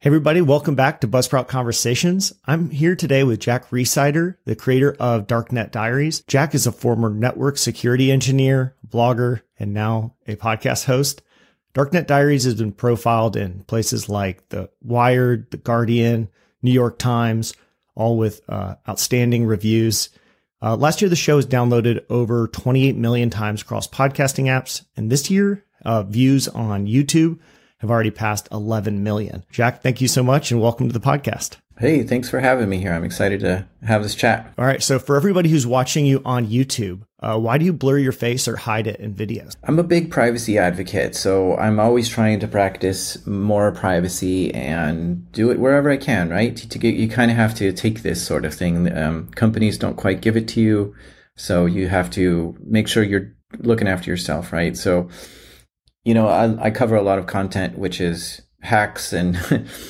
Hey everybody, welcome back to Buzzsprout Conversations. I'm here today with Jack Rhysider, the creator of Darknet Diaries. Jack is a former network security engineer, blogger, and now a podcast host. Darknet Diaries has been profiled in places like The Wired, The Guardian, New York Times, all with uh, outstanding reviews. Uh, last year, the show was downloaded over 28 million times across podcasting apps. And this year, uh, views on YouTube have already passed 11 million. Jack, thank you so much and welcome to the podcast. Hey, thanks for having me here. I'm excited to have this chat. All right. So, for everybody who's watching you on YouTube, uh, why do you blur your face or hide it in videos? I'm a big privacy advocate, so I'm always trying to practice more privacy and do it wherever I can. Right? To get, you kind of have to take this sort of thing. Um, companies don't quite give it to you, so you have to make sure you're looking after yourself. Right? So you know, I, I cover a lot of content which is hacks and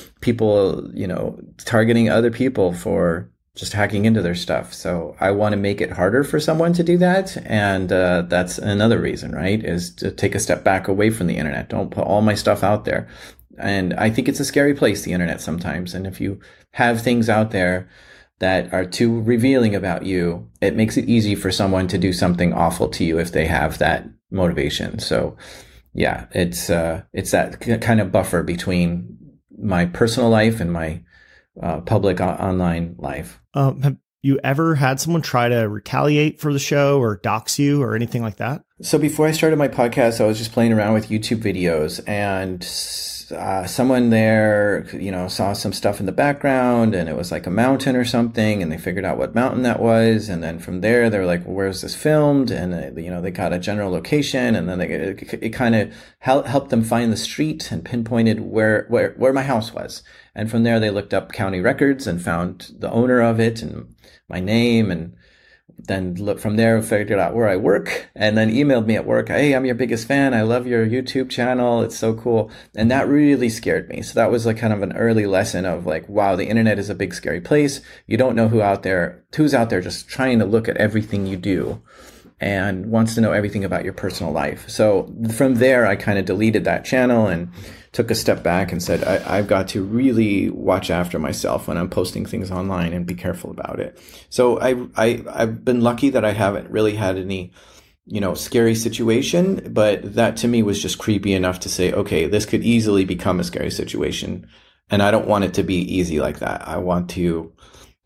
people, you know, targeting other people for just hacking into their stuff. So I want to make it harder for someone to do that. And uh, that's another reason, right? Is to take a step back away from the internet. Don't put all my stuff out there. And I think it's a scary place, the internet sometimes. And if you have things out there that are too revealing about you, it makes it easy for someone to do something awful to you if they have that motivation. So yeah, it's uh, it's that kind of buffer between my personal life and my uh, public o- online life. Um, you ever had someone try to retaliate for the show or dox you or anything like that? So before I started my podcast, I was just playing around with YouTube videos and uh, someone there, you know, saw some stuff in the background and it was like a mountain or something and they figured out what mountain that was. And then from there, they were like, well, where's this filmed? And, uh, you know, they got a general location and then they, it, it kind of helped them find the street and pinpointed where, where, where my house was. And from there, they looked up county records and found the owner of it and my name and, then look from there, figured out where I work, and then emailed me at work. Hey, I'm your biggest fan. I love your YouTube channel. It's so cool. And that really scared me. So that was like kind of an early lesson of like, wow, the internet is a big scary place. You don't know who out there, who's out there just trying to look at everything you do and wants to know everything about your personal life. So from there, I kind of deleted that channel and took a step back and said, I, have got to really watch after myself when I'm posting things online and be careful about it. So I, I, I've been lucky that I haven't really had any, you know, scary situation, but that to me was just creepy enough to say, okay, this could easily become a scary situation. And I don't want it to be easy like that. I want to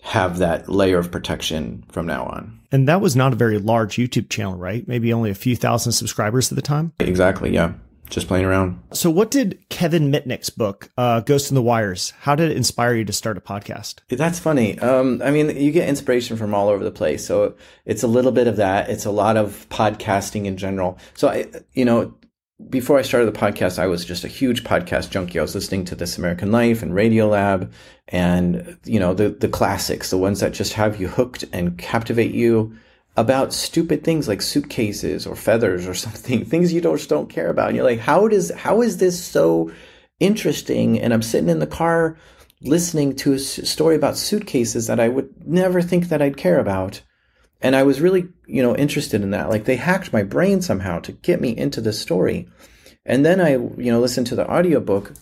have that layer of protection from now on. And that was not a very large YouTube channel, right? Maybe only a few thousand subscribers at the time? Exactly, yeah just playing around. So, what did Kevin Mitnick's book, uh, Ghost in the Wires, how did it inspire you to start a podcast? That's funny. Um, I mean, you get inspiration from all over the place. So, it's a little bit of that. It's a lot of podcasting in general. So, I, you know, before I started the podcast, I was just a huge podcast junkie. I was listening to This American Life and Radiolab and, you know, the, the classics, the ones that just have you hooked and captivate you about stupid things like suitcases or feathers or something, things you don't, just don't care about. And you're like, how does, how is this so interesting? And I'm sitting in the car listening to a story about suitcases that I would never think that I'd care about. And I was really, you know, interested in that. Like they hacked my brain somehow to get me into the story. And then I, you know, listened to the audiobook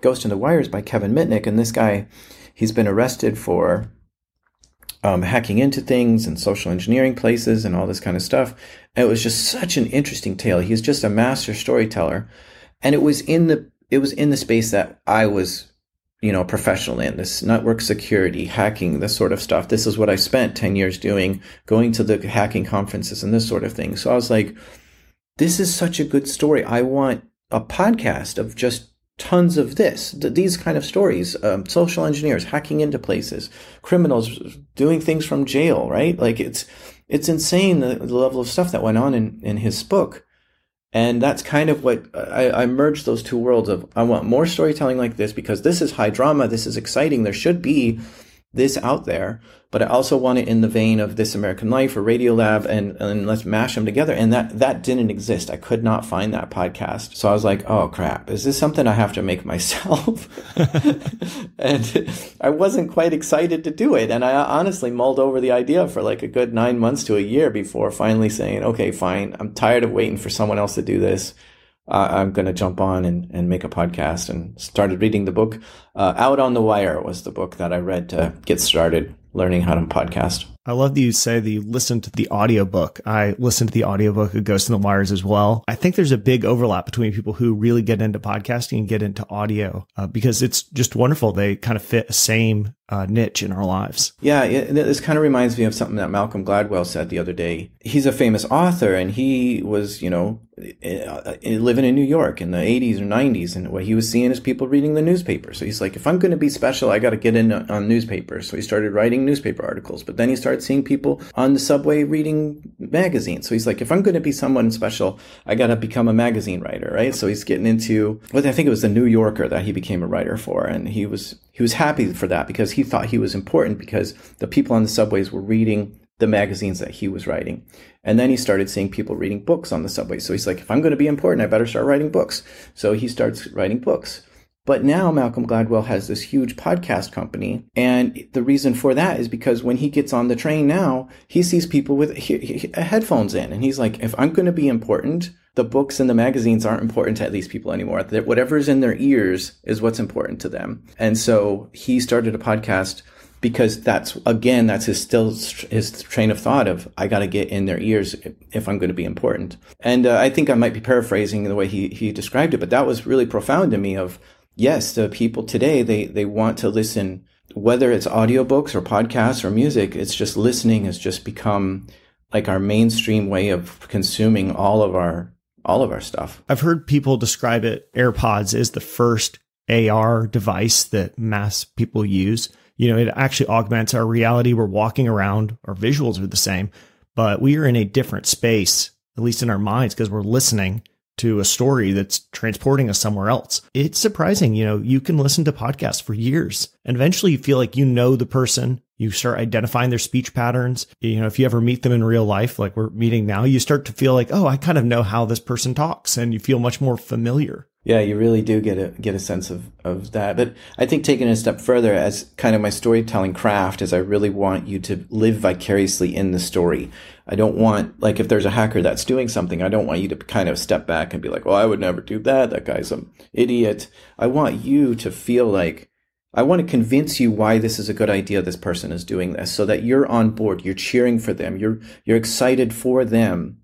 Ghost in the Wires by Kevin Mitnick. And this guy, he's been arrested for um, hacking into things and social engineering places and all this kind of stuff. And it was just such an interesting tale. He's just a master storyteller, and it was in the it was in the space that I was, you know, professional in this network security, hacking, this sort of stuff. This is what I spent ten years doing, going to the hacking conferences and this sort of thing. So I was like, this is such a good story. I want a podcast of just tons of this, these kind of stories. Um, social engineers hacking into places, criminals doing things from jail, right? Like it's it's insane the, the level of stuff that went on in in his book. And that's kind of what I, I merged those two worlds of I want more storytelling like this because this is high drama, this is exciting. There should be this out there, but I also want it in the vein of This American Life or Radiolab and, and let's mash them together. And that, that didn't exist. I could not find that podcast. So I was like, oh crap, is this something I have to make myself? and I wasn't quite excited to do it. And I honestly mulled over the idea for like a good nine months to a year before finally saying, okay, fine. I'm tired of waiting for someone else to do this. Uh, I'm going to jump on and, and make a podcast and started reading the book. Uh, Out on the Wire was the book that I read to get started learning how to podcast. I love that you say that you listened to the audiobook. I listened to the audiobook of Ghost in the Wires as well. I think there's a big overlap between people who really get into podcasting and get into audio uh, because it's just wonderful. They kind of fit the same uh, niche in our lives. Yeah, it, this kind of reminds me of something that Malcolm Gladwell said the other day. He's a famous author and he was, you know, living in New York in the 80s or 90s. And what he was seeing is people reading the newspaper. So he's like, if I'm going to be special, I got to get in on newspapers. So he started writing newspaper articles. But then he started seeing people on the subway reading magazines. So he's like, if I'm going to be someone special, I got to become a magazine writer, right? So he's getting into, well, I think it was the New Yorker that he became a writer for. And he was, he was happy for that because he thought he was important because the people on the subways were reading the magazines that he was writing. And then he started seeing people reading books on the subway. So he's like, if I'm going to be important, I better start writing books. So he starts writing books. But now Malcolm Gladwell has this huge podcast company. And the reason for that is because when he gets on the train now, he sees people with headphones in. And he's like, if I'm going to be important, the books and the magazines aren't important to these people anymore. Whatever's in their ears is what's important to them. And so he started a podcast because that's again that's his still his train of thought of I got to get in their ears if I'm going to be important. And uh, I think I might be paraphrasing the way he he described it, but that was really profound to me. Of yes, the people today they they want to listen whether it's audiobooks or podcasts or music. It's just listening has just become like our mainstream way of consuming all of our all of our stuff. I've heard people describe it AirPods is the first AR device that mass people use you know, it actually augments our reality. We're walking around, our visuals are the same, but we are in a different space, at least in our minds, because we're listening to a story that's transporting us somewhere else. It's surprising, you know, you can listen to podcasts for years and eventually you feel like you know the person. You start identifying their speech patterns. You know, if you ever meet them in real life, like we're meeting now, you start to feel like, oh, I kind of know how this person talks and you feel much more familiar. Yeah, you really do get a get a sense of, of that. But I think taking it a step further as kind of my storytelling craft is I really want you to live vicariously in the story. I don't want like if there's a hacker that's doing something, I don't want you to kind of step back and be like, "Well, I would never do that. That guy's an idiot." I want you to feel like I want to convince you why this is a good idea this person is doing this so that you're on board, you're cheering for them, you're you're excited for them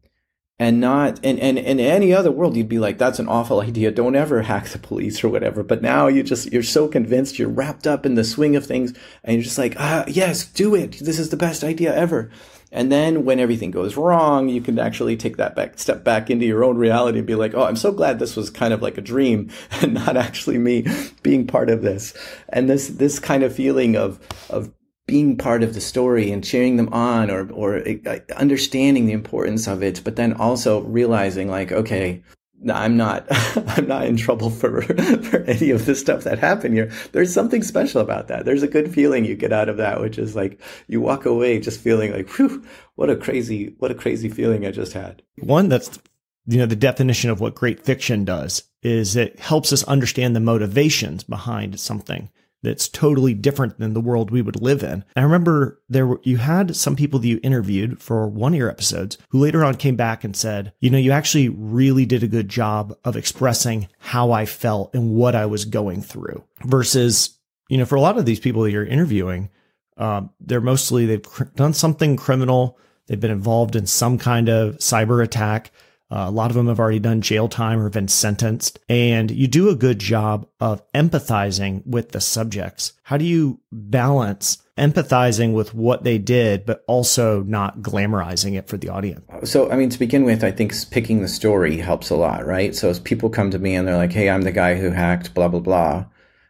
and not and, and in any other world you'd be like that's an awful idea. Don't ever hack the police or whatever. But now you just you're so convinced you're wrapped up in the swing of things and you're just like ah yes do it. This is the best idea ever. And then when everything goes wrong you can actually take that back step back into your own reality and be like oh i'm so glad this was kind of like a dream and not actually me being part of this. And this this kind of feeling of of being part of the story and cheering them on or or uh, understanding the importance of it but then also realizing like okay I'm not I'm not in trouble for for any of the stuff that happened here. There's something special about that. There's a good feeling you get out of that, which is like you walk away just feeling like, whew, what a crazy what a crazy feeling I just had. One that's you know the definition of what great fiction does is it helps us understand the motivations behind something that's totally different than the world we would live in. I remember there were, you had some people that you interviewed for one of your episodes who later on came back and said, you know, you actually really did a good job of expressing how I felt and what I was going through versus, you know, for a lot of these people that you're interviewing, uh, they're mostly, they've cr- done something criminal. They've been involved in some kind of cyber attack. Uh, a lot of them have already done jail time or been sentenced. And you do a good job of empathizing with the subjects. How do you balance empathizing with what they did, but also not glamorizing it for the audience? So, I mean, to begin with, I think picking the story helps a lot, right? So, as people come to me and they're like, hey, I'm the guy who hacked blah, blah, blah.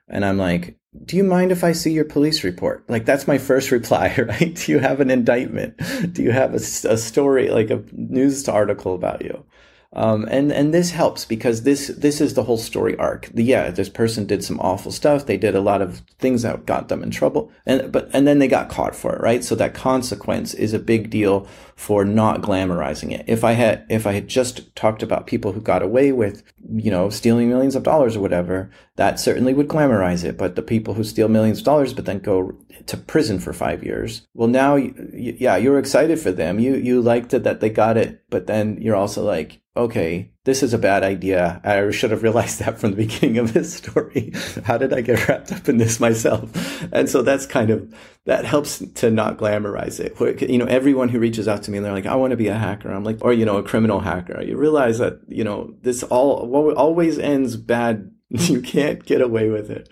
And I'm like, do you mind if I see your police report? Like, that's my first reply, right? Do you have an indictment? Do you have a, a story, like a news article about you? Um, and and this helps because this this is the whole story arc. Yeah, this person did some awful stuff. They did a lot of things that got them in trouble, and but and then they got caught for it, right? So that consequence is a big deal for not glamorizing it. If I had if I had just talked about people who got away with you know stealing millions of dollars or whatever, that certainly would glamorize it. But the people who steal millions of dollars but then go to prison for five years, well, now yeah, you're excited for them. You you liked it that they got it, but then you're also like okay, this is a bad idea. I should have realized that from the beginning of this story. How did I get wrapped up in this myself? And so that's kind of, that helps to not glamorize it. You know, everyone who reaches out to me and they're like, I want to be a hacker. I'm like, or, you know, a criminal hacker. You realize that, you know, this all always ends bad. You can't get away with it.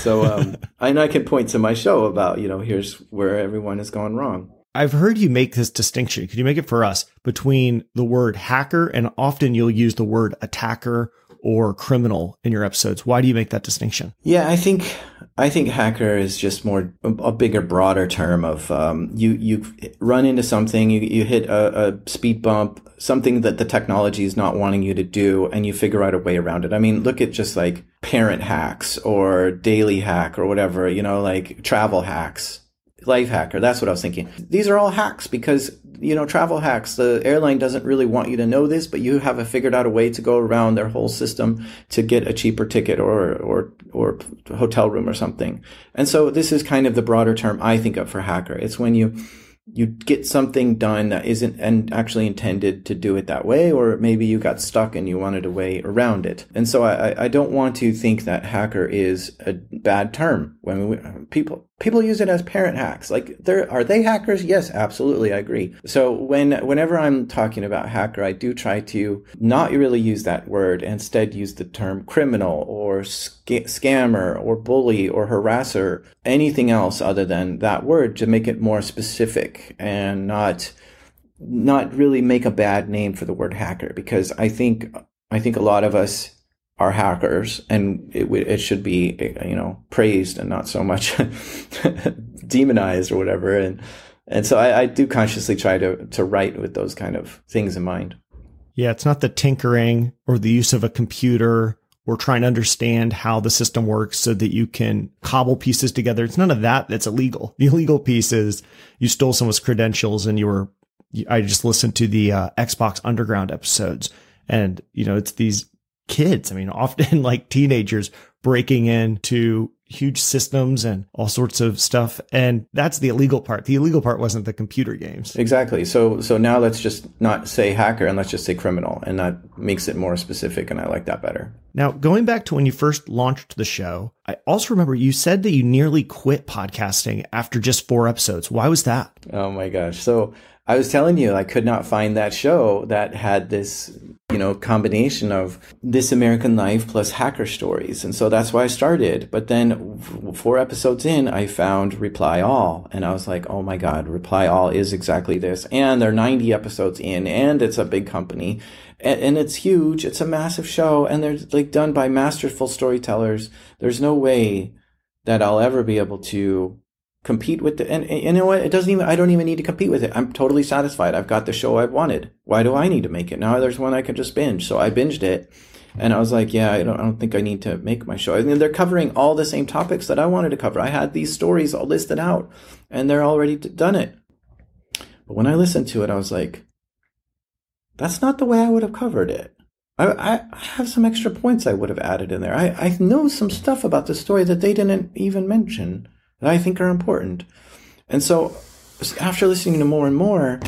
So, um, and I can point to my show about, you know, here's where everyone has gone wrong. I've heard you make this distinction. Could you make it for us between the word hacker and often you'll use the word attacker or criminal in your episodes? Why do you make that distinction? Yeah, I think I think hacker is just more a bigger, broader term of um, you you run into something, you you hit a, a speed bump, something that the technology is not wanting you to do, and you figure out a way around it. I mean, look at just like parent hacks or daily hack or whatever, you know, like travel hacks life hacker. That's what I was thinking. These are all hacks because, you know, travel hacks. The airline doesn't really want you to know this, but you have figured out a way to go around their whole system to get a cheaper ticket or, or, or hotel room or something. And so this is kind of the broader term I think of for hacker. It's when you, you get something done that isn't and actually intended to do it that way, or maybe you got stuck and you wanted a way around it. And so I, I don't want to think that hacker is a bad term when we, people people use it as parent hacks. Like, there are they hackers? Yes, absolutely, I agree. So when whenever I'm talking about hacker, I do try to not really use that word. Instead, use the term criminal or sc- scammer or bully or harasser, anything else other than that word to make it more specific and not not really make a bad name for the word hacker because I think I think a lot of us are hackers, and it, it should be you know praised and not so much demonized or whatever. And and so I, I do consciously try to to write with those kind of things in mind. Yeah, it's not the tinkering or the use of a computer or trying to understand how the system works so that you can cobble pieces together. It's none of that that's illegal. The illegal piece is you stole someone's credentials and you were, I just listened to the uh, Xbox Underground episodes and, you know, it's these kids. I mean, often like teenagers breaking into huge systems and all sorts of stuff. And that's the illegal part. The illegal part wasn't the computer games. Exactly. So so now let's just not say hacker and let's just say criminal. And that makes it more specific and I like that better. Now, going back to when you first launched the show, I also remember you said that you nearly quit podcasting after just four episodes. Why was that? Oh my gosh. So I was telling you, I could not find that show that had this, you know, combination of this American life plus hacker stories. And so that's why I started. But then four episodes in, I found Reply All. And I was like, oh my God, Reply All is exactly this. And they're 90 episodes in, and it's a big company. And, and it's huge. It's a massive show. And they're like done by masterful storytellers. There's no way that I'll ever be able to compete with the, and, and, you know what? It doesn't even, I don't even need to compete with it. I'm totally satisfied. I've got the show I wanted. Why do I need to make it? Now there's one I can just binge. So I binged it and I was like, yeah, I don't, I don't think I need to make my show. Mean, they're covering all the same topics that I wanted to cover. I had these stories all listed out and they're already done it. But when I listened to it, I was like, that's not the way I would have covered it. I, I have some extra points I would have added in there. I, I know some stuff about the story that they didn't even mention that I think are important. And so after listening to more and more,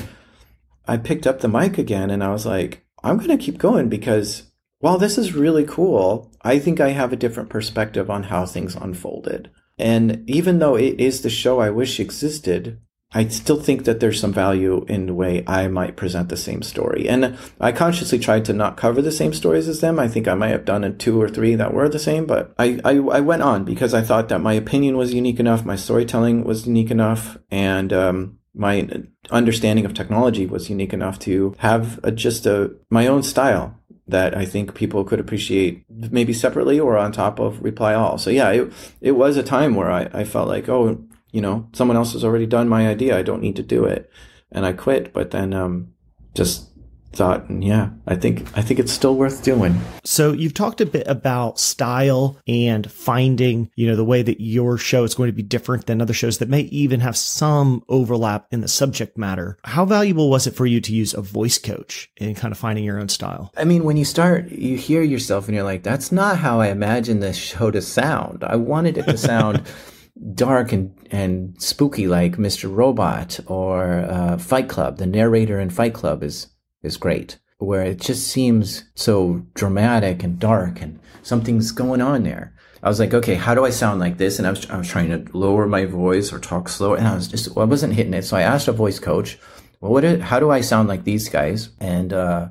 I picked up the mic again and I was like, I'm going to keep going because while this is really cool, I think I have a different perspective on how things unfolded. And even though it is the show I wish existed, I still think that there's some value in the way I might present the same story. And I consciously tried to not cover the same stories as them. I think I might have done two or three that were the same, but I, I, I went on because I thought that my opinion was unique enough, my storytelling was unique enough, and um, my understanding of technology was unique enough to have a, just a my own style that I think people could appreciate maybe separately or on top of reply all. So yeah, it, it was a time where I, I felt like, oh, you know, someone else has already done my idea. I don't need to do it. And I quit, but then um, just thought, and yeah, I think I think it's still worth doing. So you've talked a bit about style and finding, you know, the way that your show is going to be different than other shows that may even have some overlap in the subject matter. How valuable was it for you to use a voice coach in kind of finding your own style? I mean, when you start, you hear yourself and you're like, that's not how I imagined this show to sound. I wanted it to sound dark and, and spooky like Mr. Robot or uh, Fight Club. The narrator in Fight Club is is great. where it just seems so dramatic and dark and something's going on there. I was like, okay, how do I sound like this? And I was, I was trying to lower my voice or talk slower and I was just, I wasn't hitting it. So I asked a voice coach, well, what, is, how do I sound like these guys? And, uh,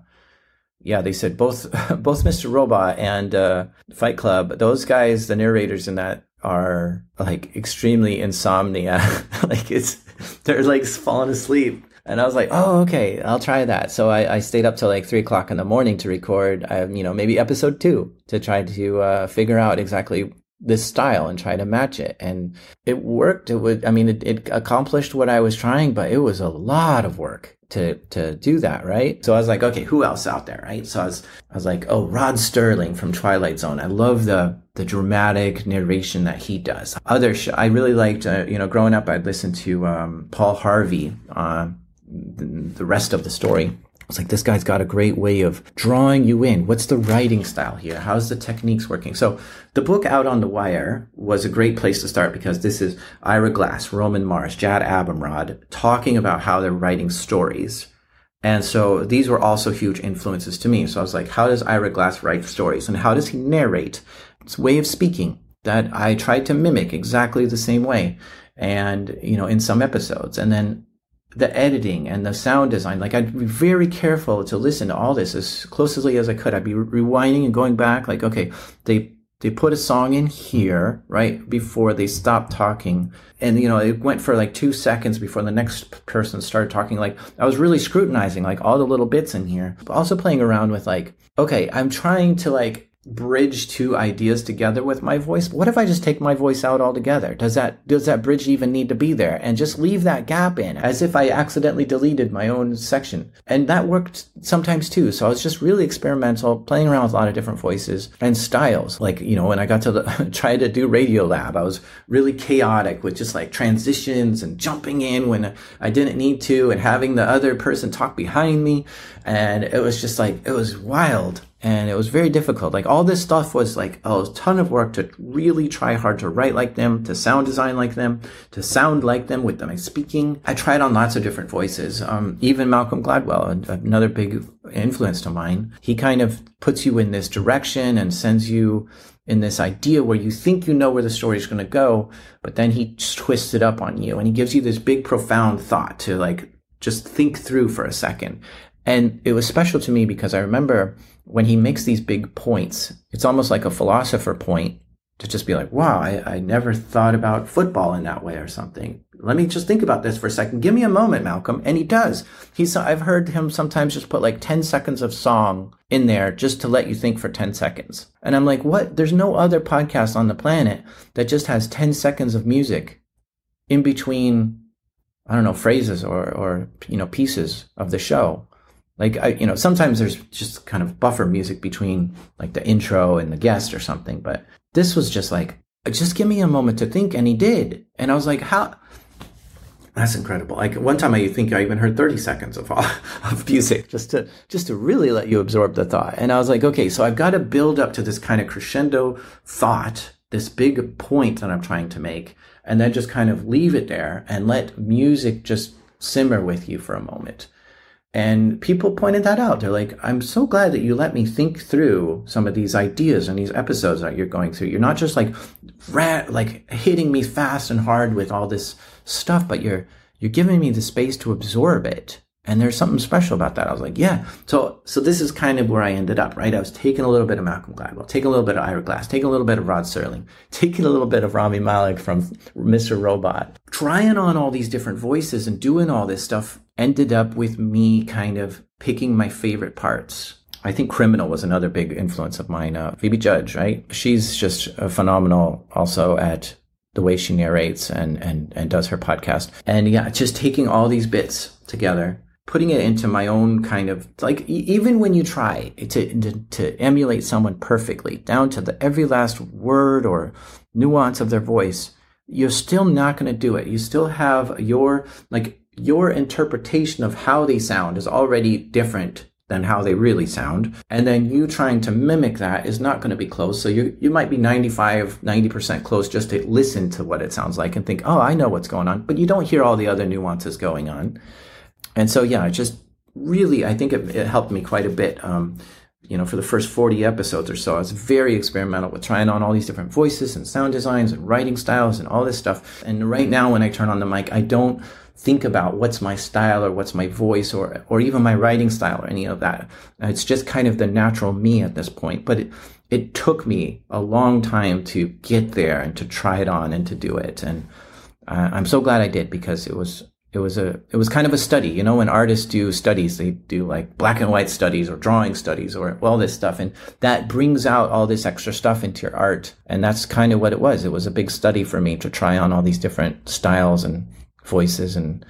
yeah, they said both, both Mr. Robot and, uh, Fight Club, those guys, the narrators in that are like extremely insomnia. like it's, they're like falling asleep and I was like, oh, okay, I'll try that. So I, I stayed up till like three o'clock in the morning to record, uh, you know, maybe episode two to try to uh, figure out exactly this style and try to match it. And it worked. It would, I mean, it, it accomplished what I was trying, but it was a lot of work to to do that, right? So I was like, okay, who else out there, right? So I was I was like, oh, Rod Serling from Twilight Zone. I love the the dramatic narration that he does. Other sh- I really liked, uh, you know, growing up, I'd listen to um, Paul Harvey on the rest of the story. It's like this guy's got a great way of drawing you in. What's the writing style here? How's the techniques working? So the book Out on the Wire was a great place to start because this is Ira Glass, Roman Mars, Jad Abumrad talking about how they're writing stories. And so these were also huge influences to me. So I was like, how does Ira Glass write stories and how does he narrate? It's way of speaking that I tried to mimic exactly the same way. And, you know, in some episodes. And then the editing and the sound design. Like I'd be very careful to listen to all this as closely as I could. I'd be rewinding and going back. Like, okay, they they put a song in here right before they stopped talking, and you know it went for like two seconds before the next person started talking. Like I was really scrutinizing like all the little bits in here, but also playing around with like, okay, I'm trying to like bridge two ideas together with my voice? What if i just take my voice out altogether? Does that does that bridge even need to be there? And just leave that gap in as if i accidentally deleted my own section. And that worked sometimes too. So i was just really experimental playing around with a lot of different voices and styles. Like you know when i got to the, try to do Radiolab i was really chaotic with just like transitions and jumping in when i didn't need to and having the other person talk behind me. And it was just like it was wild and it was very difficult. Like all this stuff was like a ton of work to really try hard to write like them, to sound design like them, to sound like them with them speaking. I tried on lots of different voices. Um, even Malcolm Gladwell, another big influence to mine, he kind of puts you in this direction and sends you in this idea where you think you know where the story is going to go, but then he twists it up on you and he gives you this big profound thought to like just think through for a second. And it was special to me because I remember when he makes these big points, it's almost like a philosopher point to just be like, wow, I, I never thought about football in that way or something. Let me just think about this for a second. Give me a moment, Malcolm. And he does. He's, I've heard him sometimes just put like 10 seconds of song in there just to let you think for 10 seconds. And I'm like, what? There's no other podcast on the planet that just has 10 seconds of music in between, I don't know, phrases or, or, you know, pieces of the show. Like I, you know, sometimes there's just kind of buffer music between like the intro and the guest or something, but this was just like, just give me a moment to think, and he did, and I was like, how? That's incredible. Like one time, I think I even heard 30 seconds of of music just to just to really let you absorb the thought. And I was like, okay, so I've got to build up to this kind of crescendo thought, this big point that I'm trying to make, and then just kind of leave it there and let music just simmer with you for a moment. And people pointed that out. They're like, I'm so glad that you let me think through some of these ideas and these episodes that you're going through. You're not just like, rat, like hitting me fast and hard with all this stuff, but you're, you're giving me the space to absorb it. And there's something special about that. I was like, yeah. So, so this is kind of where I ended up, right? I was taking a little bit of Malcolm Gladwell, taking a little bit of Ira Glass, taking a little bit of Rod Serling, taking a little bit of Rami Malek from Mr. Robot, trying on all these different voices and doing all this stuff ended up with me kind of picking my favorite parts. I think Criminal was another big influence of mine. Uh, Phoebe Judge, right? She's just phenomenal also at the way she narrates and, and, and does her podcast. And yeah, just taking all these bits together, putting it into my own kind of like, even when you try to, to, to emulate someone perfectly down to the every last word or nuance of their voice, you're still not going to do it. You still have your, like, your interpretation of how they sound is already different than how they really sound. And then you trying to mimic that is not going to be close. So you, you might be 95, 90% close just to listen to what it sounds like and think, oh, I know what's going on. But you don't hear all the other nuances going on. And so, yeah, it just really, I think it, it helped me quite a bit. Um, you know, for the first 40 episodes or so, I was very experimental with trying on all these different voices and sound designs and writing styles and all this stuff. And right now, when I turn on the mic, I don't think about what's my style or what's my voice or, or even my writing style or any of that. It's just kind of the natural me at this point. But it, it took me a long time to get there and to try it on and to do it. And I'm so glad I did because it was it was a it was kind of a study you know when artists do studies they do like black and white studies or drawing studies or all this stuff and that brings out all this extra stuff into your art and that's kind of what it was. It was a big study for me to try on all these different styles and voices and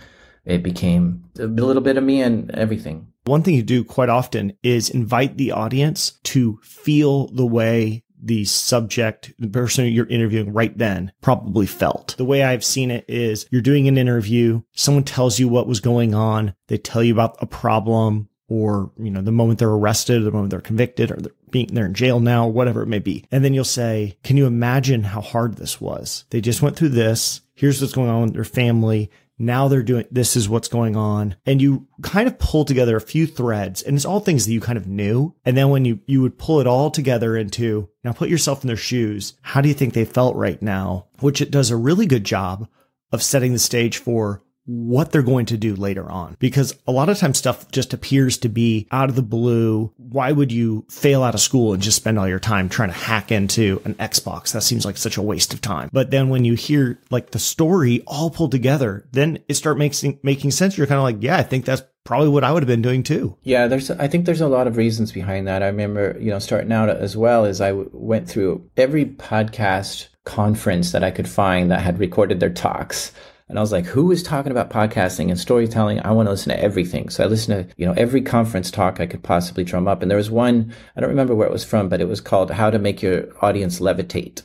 it became a little bit of me and everything. One thing you do quite often is invite the audience to feel the way the subject, the person you're interviewing right then probably felt. The way I've seen it is you're doing an interview, someone tells you what was going on, they tell you about a problem or, you know, the moment they're arrested, the moment they're convicted or they're being, they're in jail now, whatever it may be. And then you'll say, can you imagine how hard this was? They just went through this. Here's what's going on with their family. Now they're doing, this is what's going on. And you kind of pull together a few threads and it's all things that you kind of knew. And then when you, you would pull it all together into now put yourself in their shoes. How do you think they felt right now? Which it does a really good job of setting the stage for what they're going to do later on. Because a lot of times stuff just appears to be out of the blue. Why would you fail out of school and just spend all your time trying to hack into an Xbox? That seems like such a waste of time. But then when you hear like the story all pulled together, then it start making, making sense. You're kind of like, yeah, I think that's probably what I would have been doing too. Yeah, there's I think there's a lot of reasons behind that. I remember, you know, starting out as well as I w- went through every podcast conference that I could find that had recorded their talks. And I was like, who is talking about podcasting and storytelling? I want to listen to everything. So I listened to, you know, every conference talk I could possibly drum up. And there was one, I don't remember where it was from, but it was called How to Make Your Audience Levitate.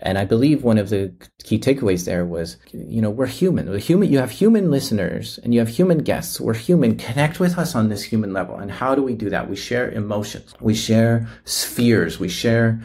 And I believe one of the key takeaways there was, you know, we're human. We're human. You have human listeners and you have human guests. We're human. Connect with us on this human level. And how do we do that? We share emotions. We share spheres. We share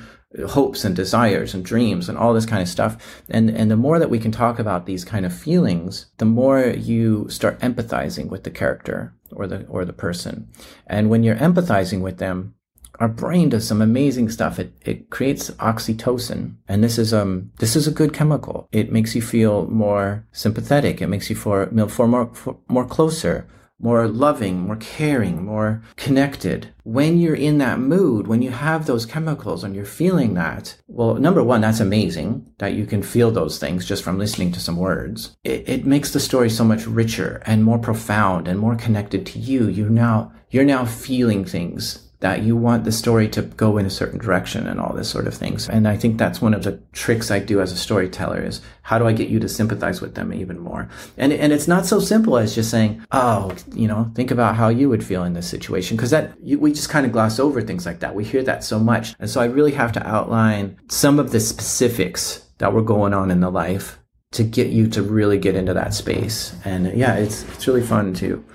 hopes and desires and dreams and all this kind of stuff. And, and the more that we can talk about these kind of feelings, the more you start empathizing with the character or the, or the person. And when you're empathizing with them, our brain does some amazing stuff. It, it creates oxytocin. And this is, um, this is a good chemical. It makes you feel more sympathetic. It makes you feel, feel more, more closer more loving, more caring, more connected. When you're in that mood, when you have those chemicals and you're feeling that, well, number one, that's amazing that you can feel those things just from listening to some words. It, it makes the story so much richer and more profound and more connected to you. You now, you're now feeling things that you want the story to go in a certain direction and all this sort of things. And I think that's one of the tricks I do as a storyteller is how do I get you to sympathize with them even more? And, and it's not so simple as just saying, oh, you know, think about how you would feel in this situation. Cause that, you, we just kind of gloss over things like that. We hear that so much. And so I really have to outline some of the specifics that were going on in the life to get you to really get into that space. And yeah, it's, it's really fun to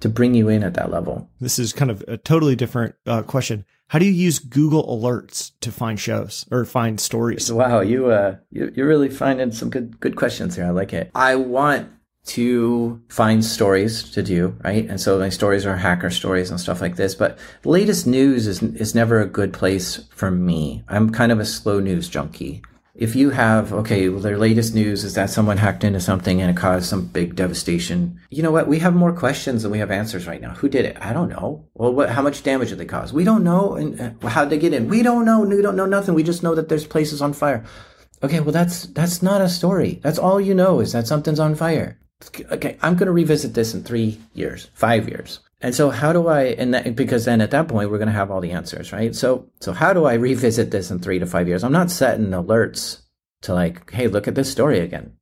to bring you in at that level. This is kind of a totally different uh, question. How do you use Google Alerts to find shows or find stories? Wow, you uh, you, you're really finding some good good questions here. I like it. I want to find stories to do, right? And so my stories are hacker stories and stuff like this. But latest news is is never a good place for me. I'm kind of a slow news junkie if you have, okay, well, their latest news is that someone hacked into something and it caused some big devastation. You know what? We have more questions than we have answers right now. Who did it? I don't know. Well, what, how much damage did they cause? We don't know. And uh, how'd they get in? We don't know. We don't know nothing. We just know that there's places on fire. Okay. Well, that's, that's not a story. That's all you know is that something's on fire. Okay. I'm going to revisit this in three years, five years. And so how do I, and that, because then at that point, we're going to have all the answers, right? So, so how do I revisit this in three to five years? I'm not setting alerts to like, Hey, look at this story again.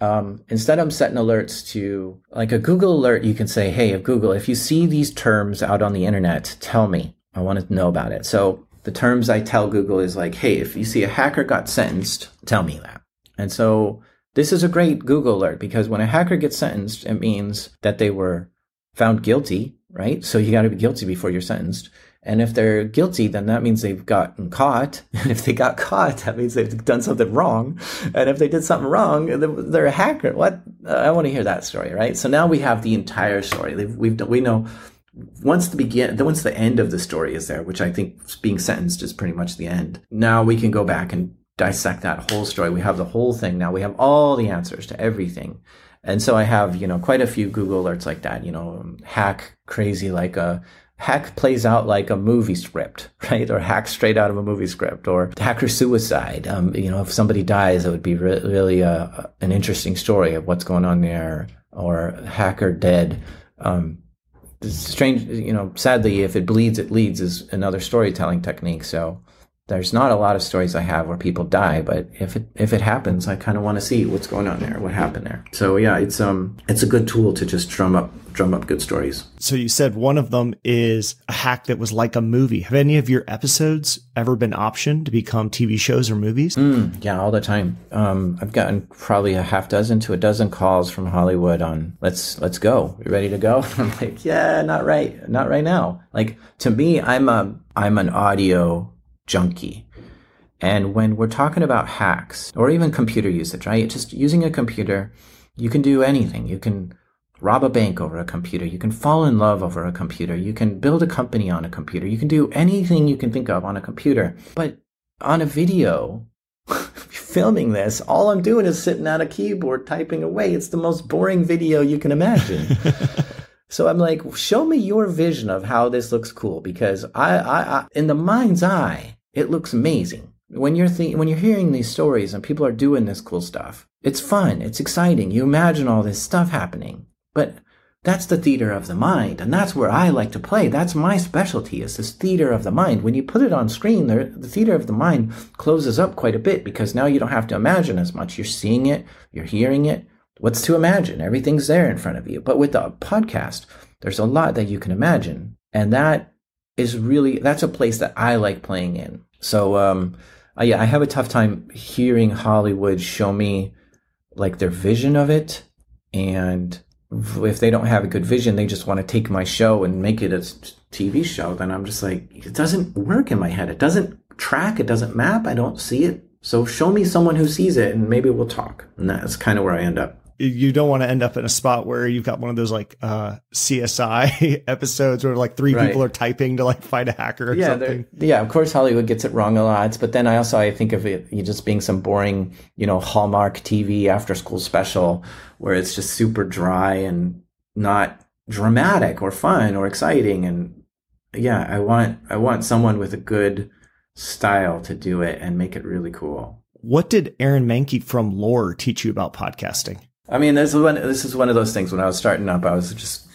Um, instead, I'm setting alerts to like a Google alert. You can say, Hey, if Google, if you see these terms out on the internet, tell me. I want to know about it. So the terms I tell Google is like, Hey, if you see a hacker got sentenced, tell me that. And so this is a great Google alert because when a hacker gets sentenced, it means that they were found guilty right? So you got to be guilty before you're sentenced. And if they're guilty, then that means they've gotten caught. And if they got caught, that means they've done something wrong. And if they did something wrong, they're a hacker. What? Uh, I want to hear that story, right? So now we have the entire story. We've, we know once the begin, once the end of the story is there, which I think being sentenced is pretty much the end. Now we can go back and dissect that whole story. We have the whole thing now. We have all the answers to everything. And so I have, you know, quite a few Google alerts like that, you know, hack crazy like a hack plays out like a movie script, right? Or hack straight out of a movie script or hacker suicide. Um, you know, if somebody dies, it would be re- really uh, an interesting story of what's going on there or hacker dead. Um, strange, you know, sadly, if it bleeds, it leads is another storytelling technique. So there's not a lot of stories I have where people die, but if it if it happens, I kind of want to see what's going on there, what happened there. So yeah, it's um it's a good tool to just drum up drum up good stories. So you said one of them is a hack that was like a movie. Have any of your episodes ever been optioned to become TV shows or movies? Mm, yeah, all the time. Um, I've gotten probably a half dozen to a dozen calls from Hollywood on let's let's go. You ready to go? I'm like, yeah, not right, not right now. Like to me, I'm a I'm an audio junkie. And when we're talking about hacks or even computer usage, right? Just using a computer, you can do anything. You can rob a bank over a computer. You can fall in love over a computer. You can build a company on a computer. You can do anything you can think of on a computer. But on a video, filming this, all I'm doing is sitting at a keyboard typing away. It's the most boring video you can imagine. So I'm like, show me your vision of how this looks cool because I, I, I in the mind's eye, it looks amazing. When you're th- when you're hearing these stories and people are doing this cool stuff, it's fun, it's exciting. You imagine all this stuff happening. But that's the theater of the mind, and that's where I like to play. That's my specialty is this theater of the mind. When you put it on screen, the, the theater of the mind closes up quite a bit because now you don't have to imagine as much. You're seeing it, you're hearing it. What's to imagine? Everything's there in front of you. But with the podcast, there's a lot that you can imagine, and that is really that's a place that I like playing in. So um, yeah, I have a tough time hearing Hollywood show me like their vision of it, and if they don't have a good vision, they just want to take my show and make it a TV show. Then I'm just like, it doesn't work in my head. It doesn't track. It doesn't map. I don't see it. So show me someone who sees it, and maybe we'll talk. And that's kind of where I end up you don't want to end up in a spot where you've got one of those like uh, CSI episodes where like three right. people are typing to like find a hacker or yeah, something. Yeah, of course Hollywood gets it wrong a lot, but then I also I think of it just being some boring, you know, Hallmark TV after school special where it's just super dry and not dramatic or fun or exciting and yeah, I want I want someone with a good style to do it and make it really cool. What did Aaron Mahnke from Lore teach you about podcasting? I mean, this is one. This is one of those things. When I was starting up, I was just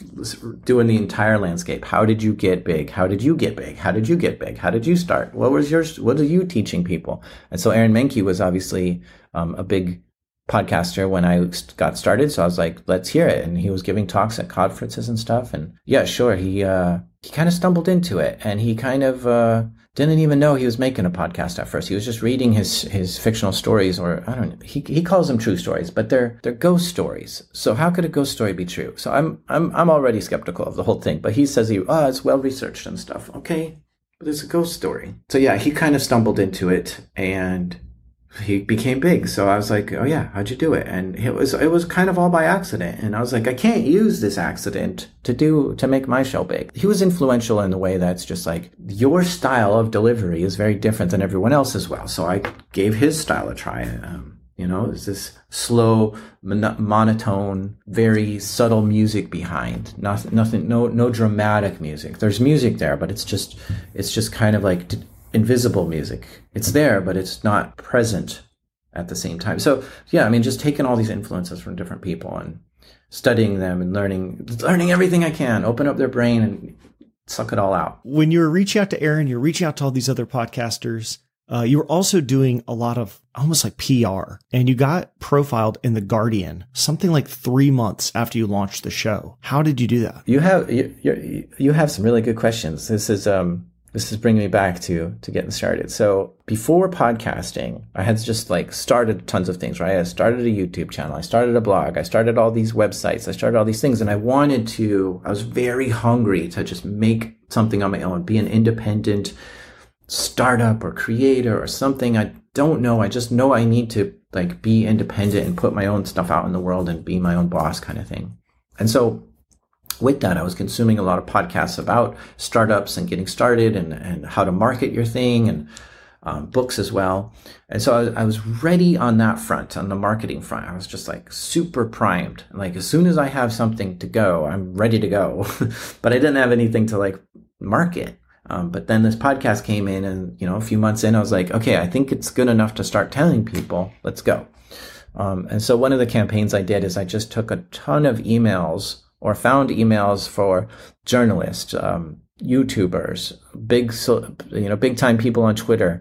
doing the entire landscape. How did you get big? How did you get big? How did you get big? How did you start? What was yours? What are you teaching people? And so Aaron Mahnke was obviously um, a big podcaster when I got started. So I was like, let's hear it. And he was giving talks at conferences and stuff. And yeah, sure. He uh, he kind of stumbled into it, and he kind of. Uh, didn't even know he was making a podcast at first. He was just reading his his fictional stories, or I don't know. He he calls them true stories, but they're they're ghost stories. So how could a ghost story be true? So I'm I'm I'm already skeptical of the whole thing. But he says he oh it's well researched and stuff. Okay, but it's a ghost story. So yeah, he kind of stumbled into it, and he became big. So I was like, "Oh yeah, how'd you do it?" And it was it was kind of all by accident. And I was like, "I can't use this accident to do to make my show big." He was influential in the way that's just like your style of delivery is very different than everyone else as well. So I gave his style a try. Um, you know, it's this slow, mon- monotone, very subtle music behind. Nothing, nothing, no, no dramatic music. There's music there, but it's just, it's just kind of like invisible music. It's there, but it's not present at the same time. So yeah, I mean, just taking all these influences from different people and studying them and learning, learning everything I can, open up their brain and suck it all out. When you were reaching out to Aaron, you're reaching out to all these other podcasters. Uh, you were also doing a lot of almost like PR, and you got profiled in the Guardian something like three months after you launched the show. How did you do that? You have you you have some really good questions. This is um this is bringing me back to to getting started. So before podcasting, I had just like started tons of things, right? I started a YouTube channel, I started a blog, I started all these websites, I started all these things, and I wanted to. I was very hungry to just make something on my own, be an independent startup or creator or something. I don't know. I just know I need to like be independent and put my own stuff out in the world and be my own boss, kind of thing. And so with that, I was consuming a lot of podcasts about startups and getting started and, and how to market your thing and um, books as well. And so I, I, was ready on that front, on the marketing front. I was just like super primed. Like as soon as I have something to go, I'm ready to go. but I didn't have anything to like market. Um, but then this podcast came in, and you know, a few months in, I was like, okay, I think it's good enough to start telling people. Let's go. Um, and so one of the campaigns I did is I just took a ton of emails or found emails for journalists, um, YouTubers, big, you know, big time people on Twitter,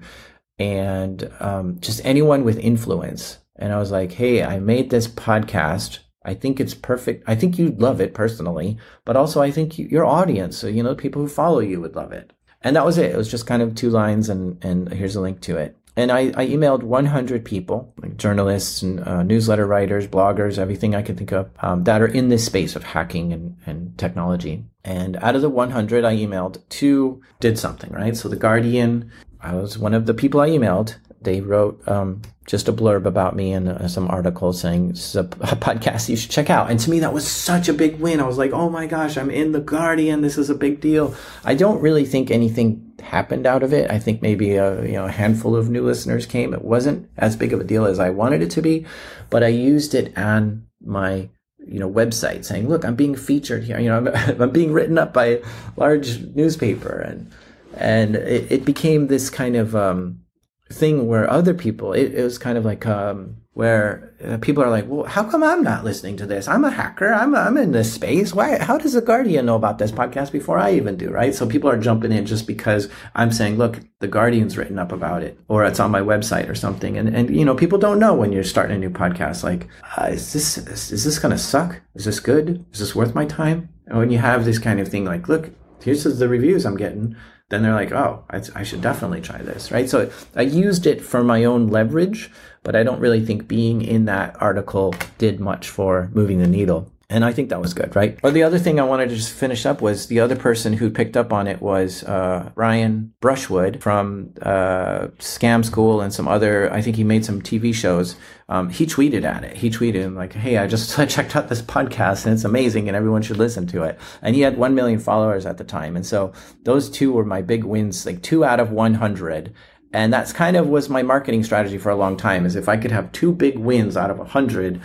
and um, just anyone with influence. And I was like, hey, I made this podcast. I think it's perfect. I think you'd love it personally, but also I think you, your audience, so you know, people who follow you would love it. And that was it. It was just kind of two lines, and and here's a link to it and I, I, emailed 100 people, like journalists and uh, newsletter writers, bloggers, everything I could think of um, that are in this space of hacking and, and technology. And out of the 100 I emailed, two did something, right? So the Guardian, I was one of the people I emailed. They wrote um, just a blurb about me and uh, some article saying this is a, a, podcast you should check out. And to me, that was such a big win. I was like, oh my gosh, I'm in the Guardian. This is a big deal. I don't really think anything happened out of it. I think maybe a you know a handful of new listeners came. It wasn't as big of a deal as I wanted it to be, but I used it on my you know website saying, look, I'm being featured here. You know, I'm, I'm being written up by a large newspaper, and and it, it became this kind of um, thing where other people, it, it was kind of like um, where uh, people are like, well, how come I'm not listening to this? I'm a hacker. I'm, I'm in this space. Why, how does the Guardian know about this podcast before I even do? Right. So people are jumping in just because I'm saying, look, the Guardian's written up about it or it's on my website or something. And, and, you know, people don't know when you're starting a new podcast, like, uh, is this, is, is this to suck? Is this good? Is this worth my time? And when you have this kind of thing, like, look, here's the reviews I'm getting then they're like, oh, I, I, should definitely try this, right? So I used it for my own leverage, but I don't really think being in that article did much for moving the needle. And I think that was good, right? Or the other thing I wanted to just finish up was the other person who picked up on it was uh, Brian Brushwood from uh, Scam School and some other. I think he made some TV shows. Um, he tweeted at it. He tweeted like, "Hey, I just checked out this podcast and it's amazing, and everyone should listen to it." And he had one million followers at the time, and so those two were my big wins, like two out of one hundred and that's kind of was my marketing strategy for a long time is if i could have two big wins out of a hundred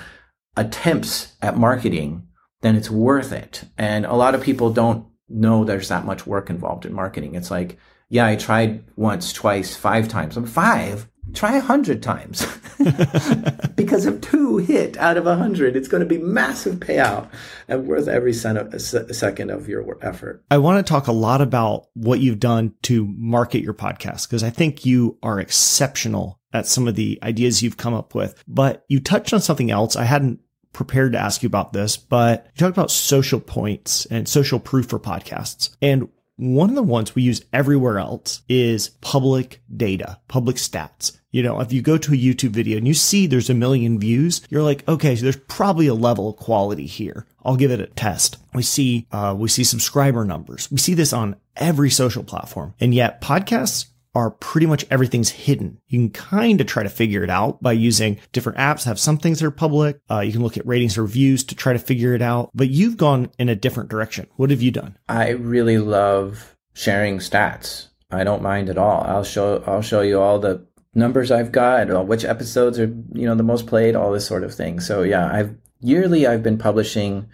attempts at marketing, then it's worth it. And a lot of people don't know there's that much work involved in marketing. It's like, yeah, I tried once, twice, five times. I'm five. Try a hundred times. because if two hit out of a hundred, it's going to be massive payout and worth every of, uh, second of your effort. I want to talk a lot about what you've done to market your podcast because I think you are exceptional at some of the ideas you've come up with. But you touched on something else I hadn't prepared to ask you about this, but you talked about social points and social proof for podcasts. And one of the ones we use everywhere else is public data, public stats. You know, if you go to a YouTube video and you see there's a million views, you're like, okay, so there's probably a level of quality here. I'll give it a test. We see, uh, we see subscriber numbers. We see this on every social platform. And yet podcasts are pretty much everything's hidden. You can kind of try to figure it out by using different apps have some things that are public. Uh, you can look at ratings or reviews to try to figure it out, but you've gone in a different direction. What have you done? I really love sharing stats. I don't mind at all. I'll show I'll show you all the numbers I've got, uh, which episodes are you know the most played, all this sort of thing. So yeah, I've yearly I've been publishing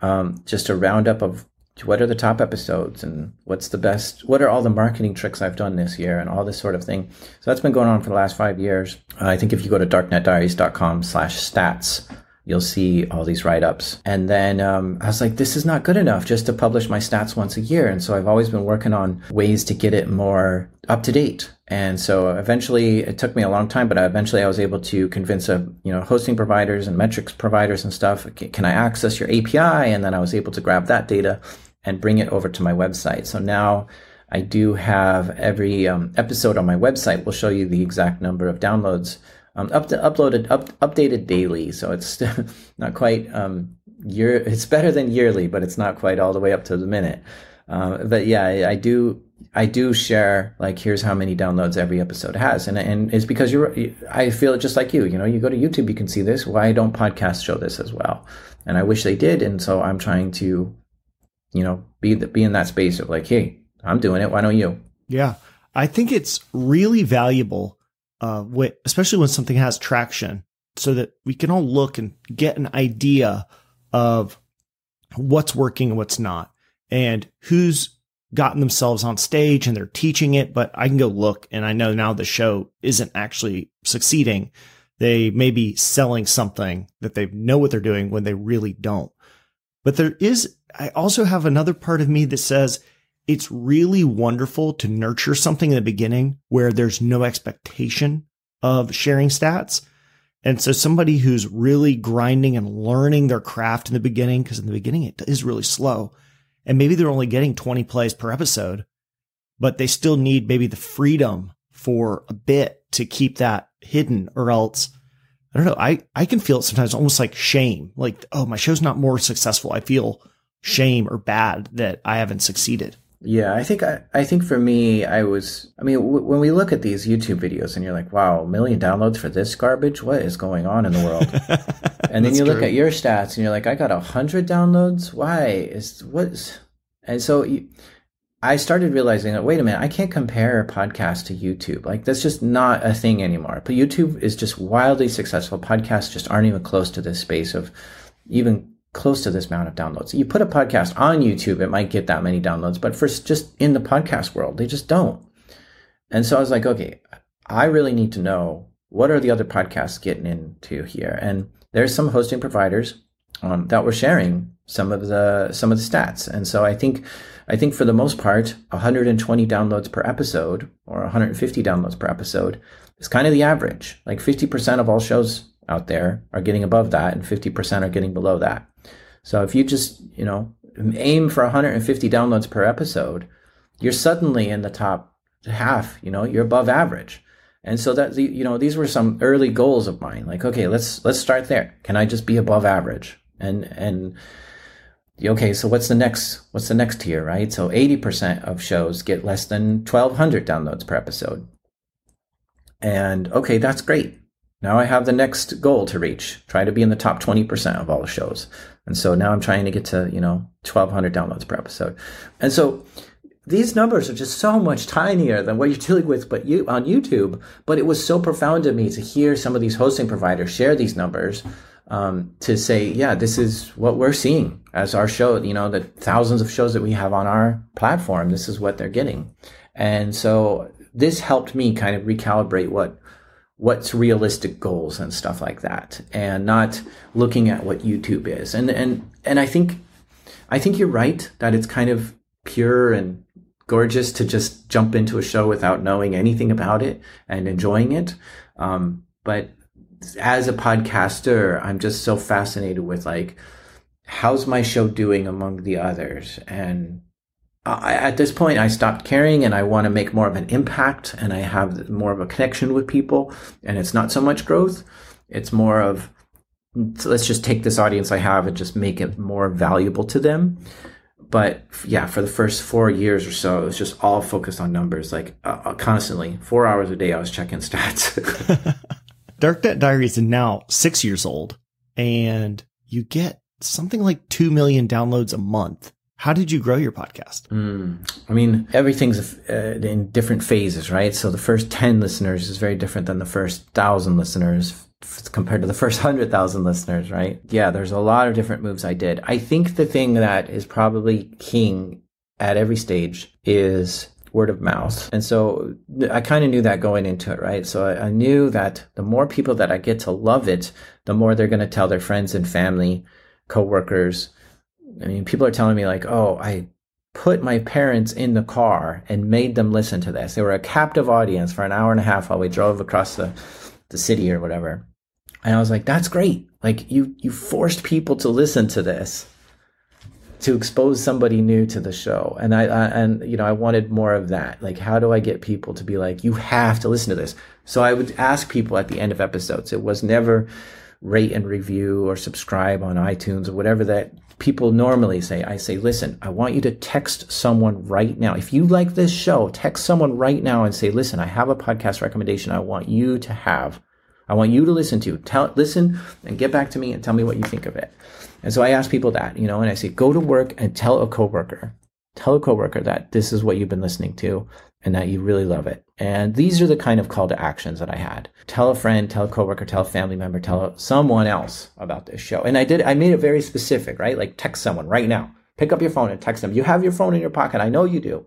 um, just a roundup of what are the top episodes and what's the best what are all the marketing tricks i've done this year and all this sort of thing. So that's been going on for the last five years. Uh, i think if you go to darknetdiaries.com slash stats you'll see all these write-ups. And then um, i was like this is not good enough just to publish my stats once a year. And so i've always been working on ways to get it more up to date. And so eventually it took me a long time, but eventually I was able to convince a, you know, hosting providers and metrics providers and stuff. Can I access your API? And then I was able to grab that data and bring it over to my website. So now I do have every um, episode on my website will show you the exact number of downloads um, up to, uploaded, up, updated daily. So it's not quite um, year. It's better than yearly, but it's not quite all the way up to the minute. Uh, but yeah, I, I do I do share like here's how many downloads every episode has, and and it's because you're I feel just like you. You know, you go to YouTube, you can see this. Why don't podcasts show this as well? And I wish they did, and so I'm trying to you know, be the, be in that space of like, hey, I'm doing it. Why don't you? Yeah, I think it's really valuable, uh, especially when something has traction, so that we can all look and get an idea of what's working and what's not, and who's gotten themselves on stage and they're teaching it. But I can go look, and I know now the show isn't actually succeeding. They may be selling something that they know what they're doing when they really don't. But there is, I also have another part of me that says it's really wonderful to nurture something in the beginning where there's no expectation of sharing stats. And so somebody who's really grinding and learning their craft in the beginning, because in the beginning it is really slow and maybe they're only getting 20 plays per episode, but they still need maybe the freedom for a bit to keep that hidden or else I don't know. I, I can feel it sometimes almost like shame. Like, oh, my show's not more successful. I feel shame or bad that I haven't succeeded. Yeah, I think I, I think for me, I was. I mean, w- when we look at these YouTube videos and you're like, "Wow, a million downloads for this garbage? What is going on in the world?" and then you look at your stats and you're like, "I got a hundred downloads. Why is what's?" And so you, I started realizing that wait a minute, I can't compare podcasts to YouTube. Like that's just not a thing anymore. But YouTube is just wildly successful. Podcasts just aren't even close to this space of even close to this amount of downloads. You put a podcast on YouTube, it might get that many downloads, but for just in the podcast world, they just don't. And so I was like, okay, I really need to know what are the other podcasts getting into here. And there's some hosting providers um, that were sharing some of the some of the stats. And so I think I think for the most part, 120 downloads per episode or 150 downloads per episode is kind of the average. Like 50% of all shows out there are getting above that and 50% are getting below that. So if you just, you know, aim for 150 downloads per episode, you're suddenly in the top half, you know, you're above average. And so that you know, these were some early goals of mine. Like, okay, let's let's start there. Can I just be above average? And and okay, so what's the next what's the next tier, right? So 80% of shows get less than 1200 downloads per episode. And okay, that's great. Now I have the next goal to reach. Try to be in the top 20% of all shows. And so now I'm trying to get to, you know, 1200 downloads per episode. And so these numbers are just so much tinier than what you're dealing with but you on YouTube. But it was so profound to me to hear some of these hosting providers share these numbers um, to say, yeah, this is what we're seeing as our show. You know, the thousands of shows that we have on our platform, this is what they're getting. And so this helped me kind of recalibrate what what's realistic goals and stuff like that and not looking at what YouTube is. And and and I think I think you're right that it's kind of pure and gorgeous to just jump into a show without knowing anything about it and enjoying it. Um, but as a podcaster, I'm just so fascinated with like how's my show doing among the others and I, at this point, I stopped caring and I want to make more of an impact and I have more of a connection with people. And it's not so much growth. It's more of, let's just take this audience I have and just make it more valuable to them. But yeah, for the first four years or so, it was just all focused on numbers, like uh, uh constantly. Four hours a day, I was checking stats. Darknet Diaries is now six years old and you get something like 2 million downloads a month. How did you grow your podcast? Mm, I mean, everything's uh, in different phases, right? So the first 10 listeners is very different than the first 1,000 listeners compared to the first 100,000 listeners, right? Yeah, there's a lot of different moves I did. I think the thing that is probably king at every stage is word of mouth. And so I kind of knew that going into it, right? So I, I knew that the more people that I get to love it, the more they're going to tell their friends and family, coworkers, I mean, people are telling me like, "Oh, I put my parents in the car and made them listen to this. They were a captive audience for an hour and a half while we drove across the the city or whatever." And I was like, "That's great! Like you you forced people to listen to this." to expose somebody new to the show and I, I, and you know i wanted more of that like how do i get people to be like you have to listen to this so i would ask people at the end of episodes it was never rate and review or subscribe on itunes or whatever that people normally say, I say, listen, I want you to text someone right now. If you like this show, text someone right now and say, listen, I have a podcast recommendation I want you to have. I want you to listen to. Tell, listen and get back to me and tell me what you think of it. And so I ask people that, you know, and I say, go to work and tell a coworker, tell a coworker that this is what you've been listening to and that you really love it. And these are the kind of call to actions that I had. Tell a friend, tell a coworker, tell a family member, tell someone else about this show. And I did, I made it very specific, right? Like text someone right now pick up your phone and text them. You have your phone in your pocket. I know you do.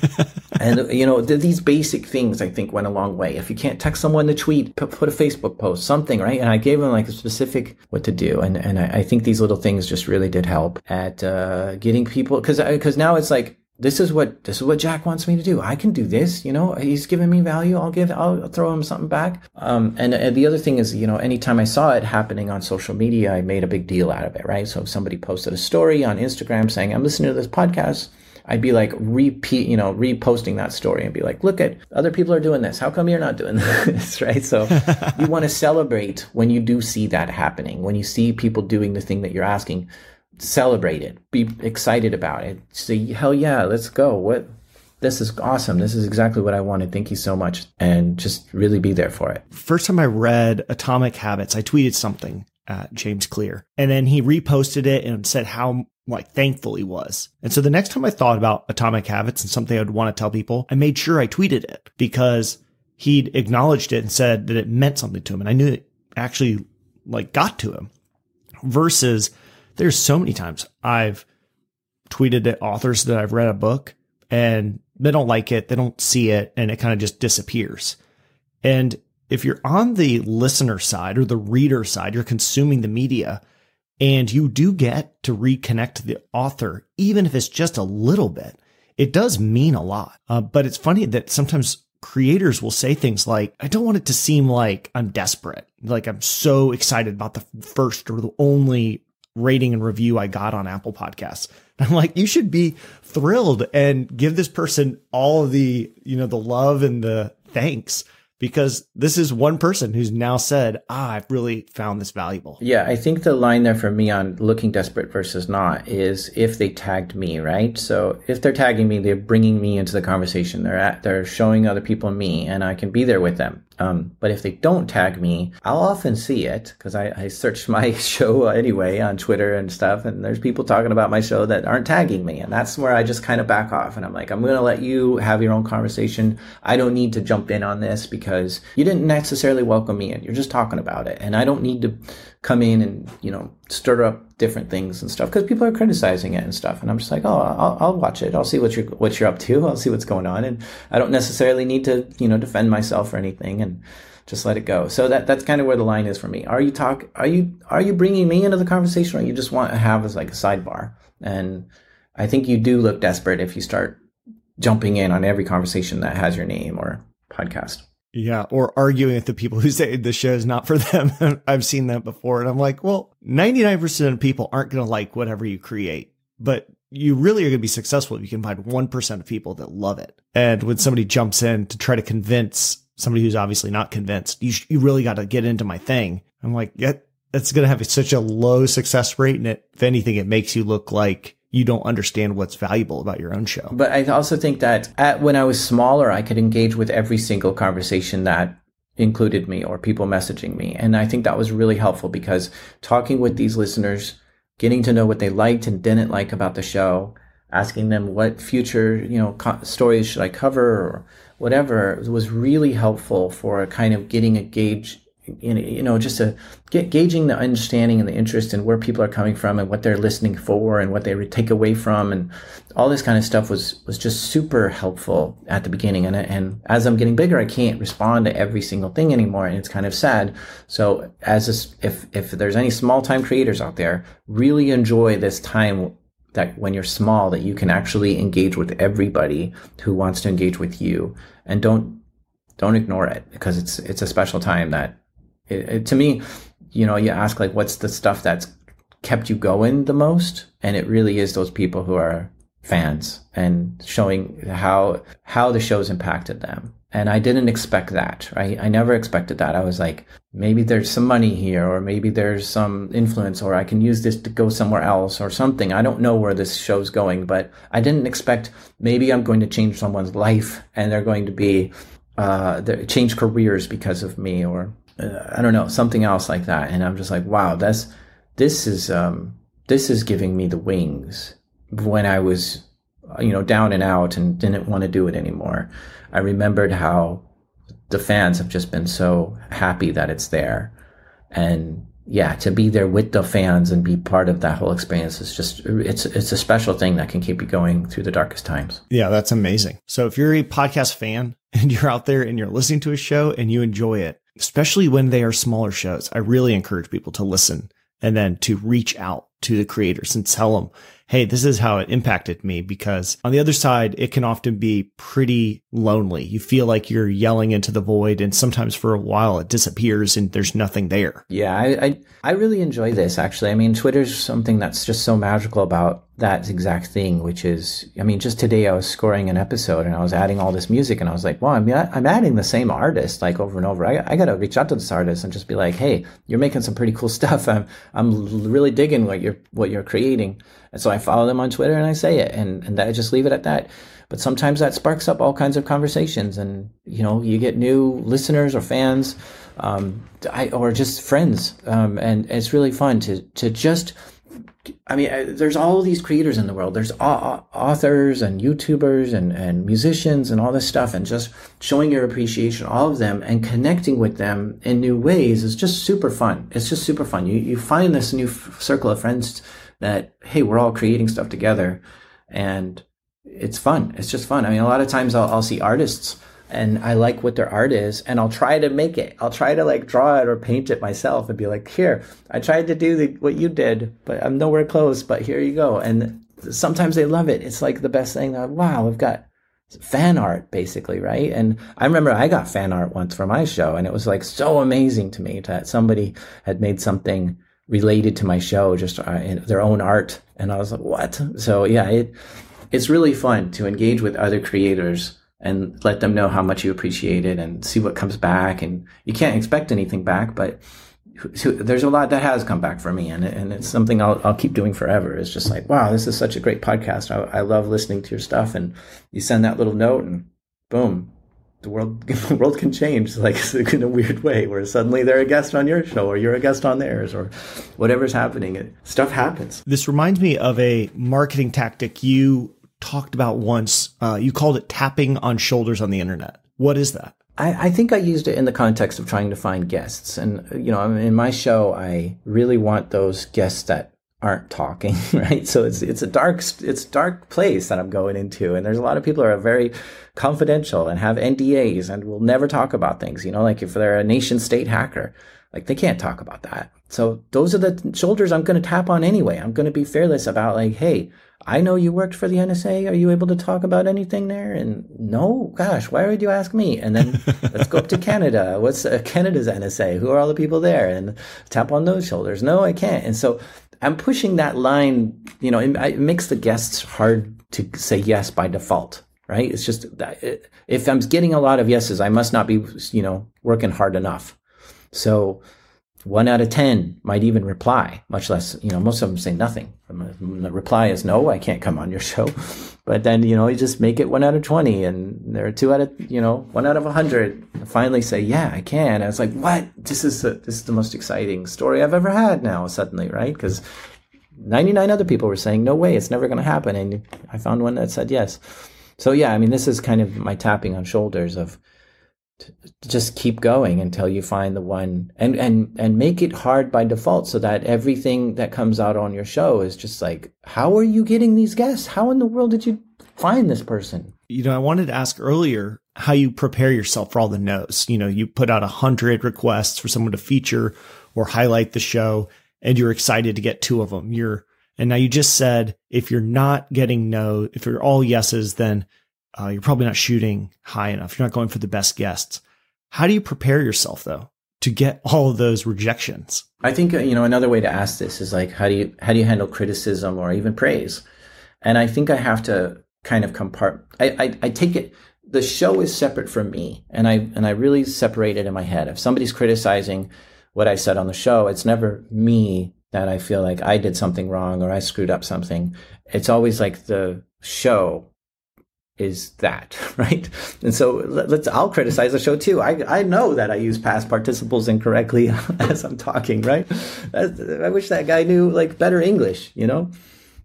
and, you know, th- these basic things I think went a long way. If you can't text someone to tweet, put, put a Facebook post, something, right? And I gave them like a specific what to do. And, and I, I think these little things just really did help at, uh, getting people, cause, cause now it's like, this is what this is what Jack wants me to do. I can do this. You know, he's giving me value. I'll give. I'll throw him something back. Um, and, and the other thing is, you know, anytime I saw it happening on social media, I made a big deal out of it. Right. So if somebody posted a story on Instagram saying, "I'm listening to this podcast," I'd be like repeat, you know, reposting that story and be like, look at other people are doing this. How come you're not doing this? right. So you want to celebrate when you do see that happening, when you see people doing the thing that you're asking celebrate it, be excited about it, say, hell yeah, let's go. What this is awesome. This is exactly what I wanted. Thank you so much. And just really be there for it. First time I read Atomic Habits, I tweeted something at James Clear and then he reposted it and said how like thankful he was. And so the next time I thought about Atomic Habits and something I would want to tell people, I made sure I tweeted it because he'd acknowledged it and said that it meant something to him. And I knew it actually like got to him versus there's so many times I've tweeted at authors that I've read a book and they don't like it, they don't see it, and it kind of just disappears. And if you're on the listener side or the reader side, you're consuming the media and you do get to reconnect to the author, even if it's just a little bit, it does mean a lot. Uh, but it's funny that sometimes creators will say things like, I don't want it to seem like I'm desperate. Like I'm so excited about the first or the only rating and review I got on Apple Podcasts. I'm like, you should be thrilled and give this person all the, you know, the love and the thanks because this is one person who's now said, ah, I've really found this valuable. Yeah, I think the line there for me on looking desperate versus not is if they tagged me, right? So if they're tagging me, they're bringing me into the conversation. They're at, they're showing other people me and I can be there with them. Um, but if they don't tag me, I'll often see it because I, I search my show anyway on Twitter and stuff, and there's people talking about my show that aren't tagging me, and that's where I just kind of back off and I'm like, I'm going to let you have your own conversation. I don't need to jump in on this because you didn't necessarily welcome me in. You're just talking about it, and I don't need to come in and you know stir up different things and stuff because people are criticizing it and stuff and i'm just like oh I'll, I'll, watch it. I'll see what you're what you're up to. I'll see what's going on and i don't necessarily need to you know defend myself or anything and just let it go. So that that's kind of where the line is for me. Are you talk are you are you bringing me into the conversation or you just want to have as like a sidebar? And i think you do look desperate if you start jumping in on every conversation that has your name or podcast yeah, or arguing with the people who say the show is not for them. I've seen that before. And I'm like, well, 99% of people aren't going to like whatever you create, but you really are going to be successful if you can find 1% of people that love it. And when somebody jumps in to try to convince somebody who's obviously not convinced, you, sh- you really got to get into my thing. I'm like, yeah, that's going to have such a low success rate. And it, if anything, it makes you look like you don't understand what's valuable about your own show. But I also think that at, when I was smaller, I could engage with every single conversation that included me or people messaging me. And I think that was really helpful because talking with these listeners, getting to know what they liked and didn't like about the show, asking them what future, you know, co- stories should I cover or whatever was really helpful for kind of getting a gauge you know, just get gauging the understanding and the interest in where people are coming from and what they're listening for and what they take away from and all this kind of stuff was was just super helpful at the beginning. And and as I'm getting bigger, I can't respond to every single thing anymore, and it's kind of sad. So as a, if if there's any small time creators out there, really enjoy this time that when you're small that you can actually engage with everybody who wants to engage with you and don't don't ignore it because it's it's a special time that it, it, to me, you know, you ask like, what's the stuff that's kept you going the most? And it really is those people who are fans and showing how, how the show's impacted them. And I didn't expect that, right? I never expected that. I was like, maybe there's some money here, or maybe there's some influence, or I can use this to go somewhere else or something. I don't know where this show's going, but I didn't expect maybe I'm going to change someone's life and they're going to be uh, change careers because of me, or uh, I don't know, something else like that. And I'm just like, wow, that's, this is, um, this is giving me the wings when I was, you know, down and out and didn't want to do it anymore. I remembered how the fans have just been so happy that it's there. And yeah, to be there with the fans and be part of that whole experience is just it's it's a special thing that can keep you going through the darkest times. Yeah, that's amazing. So if you're a podcast fan and you're out there and you're listening to a show and you enjoy it, especially when they are smaller shows, I really encourage people to listen and then to reach out to the creators and tell them, hey, this is how it impacted me. Because on the other side, it can often be pretty lonely. You feel like you're yelling into the void, and sometimes for a while it disappears and there's nothing there. Yeah, I, I, I really enjoy this actually. I mean, Twitter's something that's just so magical about that exact thing, which is, I mean, just today I was scoring an episode and I was adding all this music and I was like, well, I'm, I'm adding the same artist like over and over. I, I got to reach out to this artist and just be like, hey, you're making some pretty cool stuff. I'm, I'm really digging what you're, what you're creating. And so I follow them on Twitter and I say it and, and I just leave it at that. But sometimes that sparks up all kinds of conversations and, you know, you get new listeners or fans, um, I, or just friends. Um, and it's really fun to, to just, I mean, uh, there's all these creators in the world. There's authors and YouTubers and, and musicians and all this stuff, and just showing your appreciation, all of them, and connecting with them in new ways is just super fun. It's just super fun. You you find this new f- circle of friends that hey, we're all creating stuff together, and it's fun. It's just fun. I mean, a lot of times I'll, I'll see artists and I like what their art is, and I'll try to make it. I'll try to like draw it or paint it myself and be like, here, I tried to do the, what you did, but I'm nowhere close, but here you go. And sometimes they love it. It's like the best thing. Like, wow, we've got fan art basically, right? And I remember I got fan art once for my show, and it was like so amazing to me that somebody had made something related to my show, just uh, their own art. And I was like, what? So yeah, it, it's really fun to engage with other creators and let them know how much you appreciate it and see what comes back. And you can't expect anything back, but there's a lot that has come back for me and, and it's something I'll, I'll keep doing forever. It's just like, wow, this is such a great podcast. I, I love listening to your stuff. And you send that little note and boom, the world, the world can change like in a weird way where suddenly they're a guest on your show or you're a guest on theirs or whatever's happening. It, stuff happens. This reminds me of a marketing tactic you talked about once. Uh, you called it tapping on shoulders on the internet. What is that? I, I, think I used it in the context of trying to find guests. And, you know, in my show, I really want those guests that aren't talking, right? So it's, it's a dark, it's dark place that I'm going into. And there's a lot of people who are very confidential and have NDAs and will never talk about things, you know, like if they're a nation state hacker, like they can't talk about that. So those are the shoulders I'm going to tap on anyway. I'm going to be fearless about like, Hey, I know you worked for the NSA. Are you able to talk about anything there? And no, gosh, why would you ask me? And then let's go up to Canada. What's uh, Canada's NSA? Who are all the people there? And tap on those shoulders. No, I can't. And so I'm pushing that line. You know, it, it makes the guests hard to say yes by default, right? It's just that if I'm getting a lot of yeses, I must not be, you know, working hard enough. So one out of 10 might even reply, much less, you know, most of them say nothing. The reply is no, I can't come on your show. But then, you know, you just make it one out of 20 and there are two out of, you know, one out of 100 finally say, yeah, I can. And was like, what? This is, the, this is the most exciting story I've ever had now suddenly, right? Because 99 other people were saying, no way, it's never going to happen. And I found one that said yes. So yeah, I mean, this is kind of my tapping on shoulders of, just keep going until you find the one and and and make it hard by default so that everything that comes out on your show is just like how are you getting these guests? How in the world did you find this person? You know i wanted to ask earlier how you prepare yourself for all the no's. You know you put out a hundred requests for someone to feature or highlight the show and you're excited to get two of them you're and now you just said if you're not getting no if you're all yeses then uh, you're probably not shooting high enough. You're not going for the best guests. How do you prepare yourself though to get all of those rejections? I think uh, you know another way to ask this is like how do you how do you handle criticism or even praise? And I think I have to kind of compart. I, I, I take it. The show is separate from me, and I and I really separate it in my head. If somebody's criticizing what I said on the show, it's never me that I feel like I did something wrong or I screwed up something. It's always like the show is that, right? And so let's, I'll criticize the show too. I, I know that I use past participles incorrectly as I'm talking, right? I wish that guy knew like better English, you know?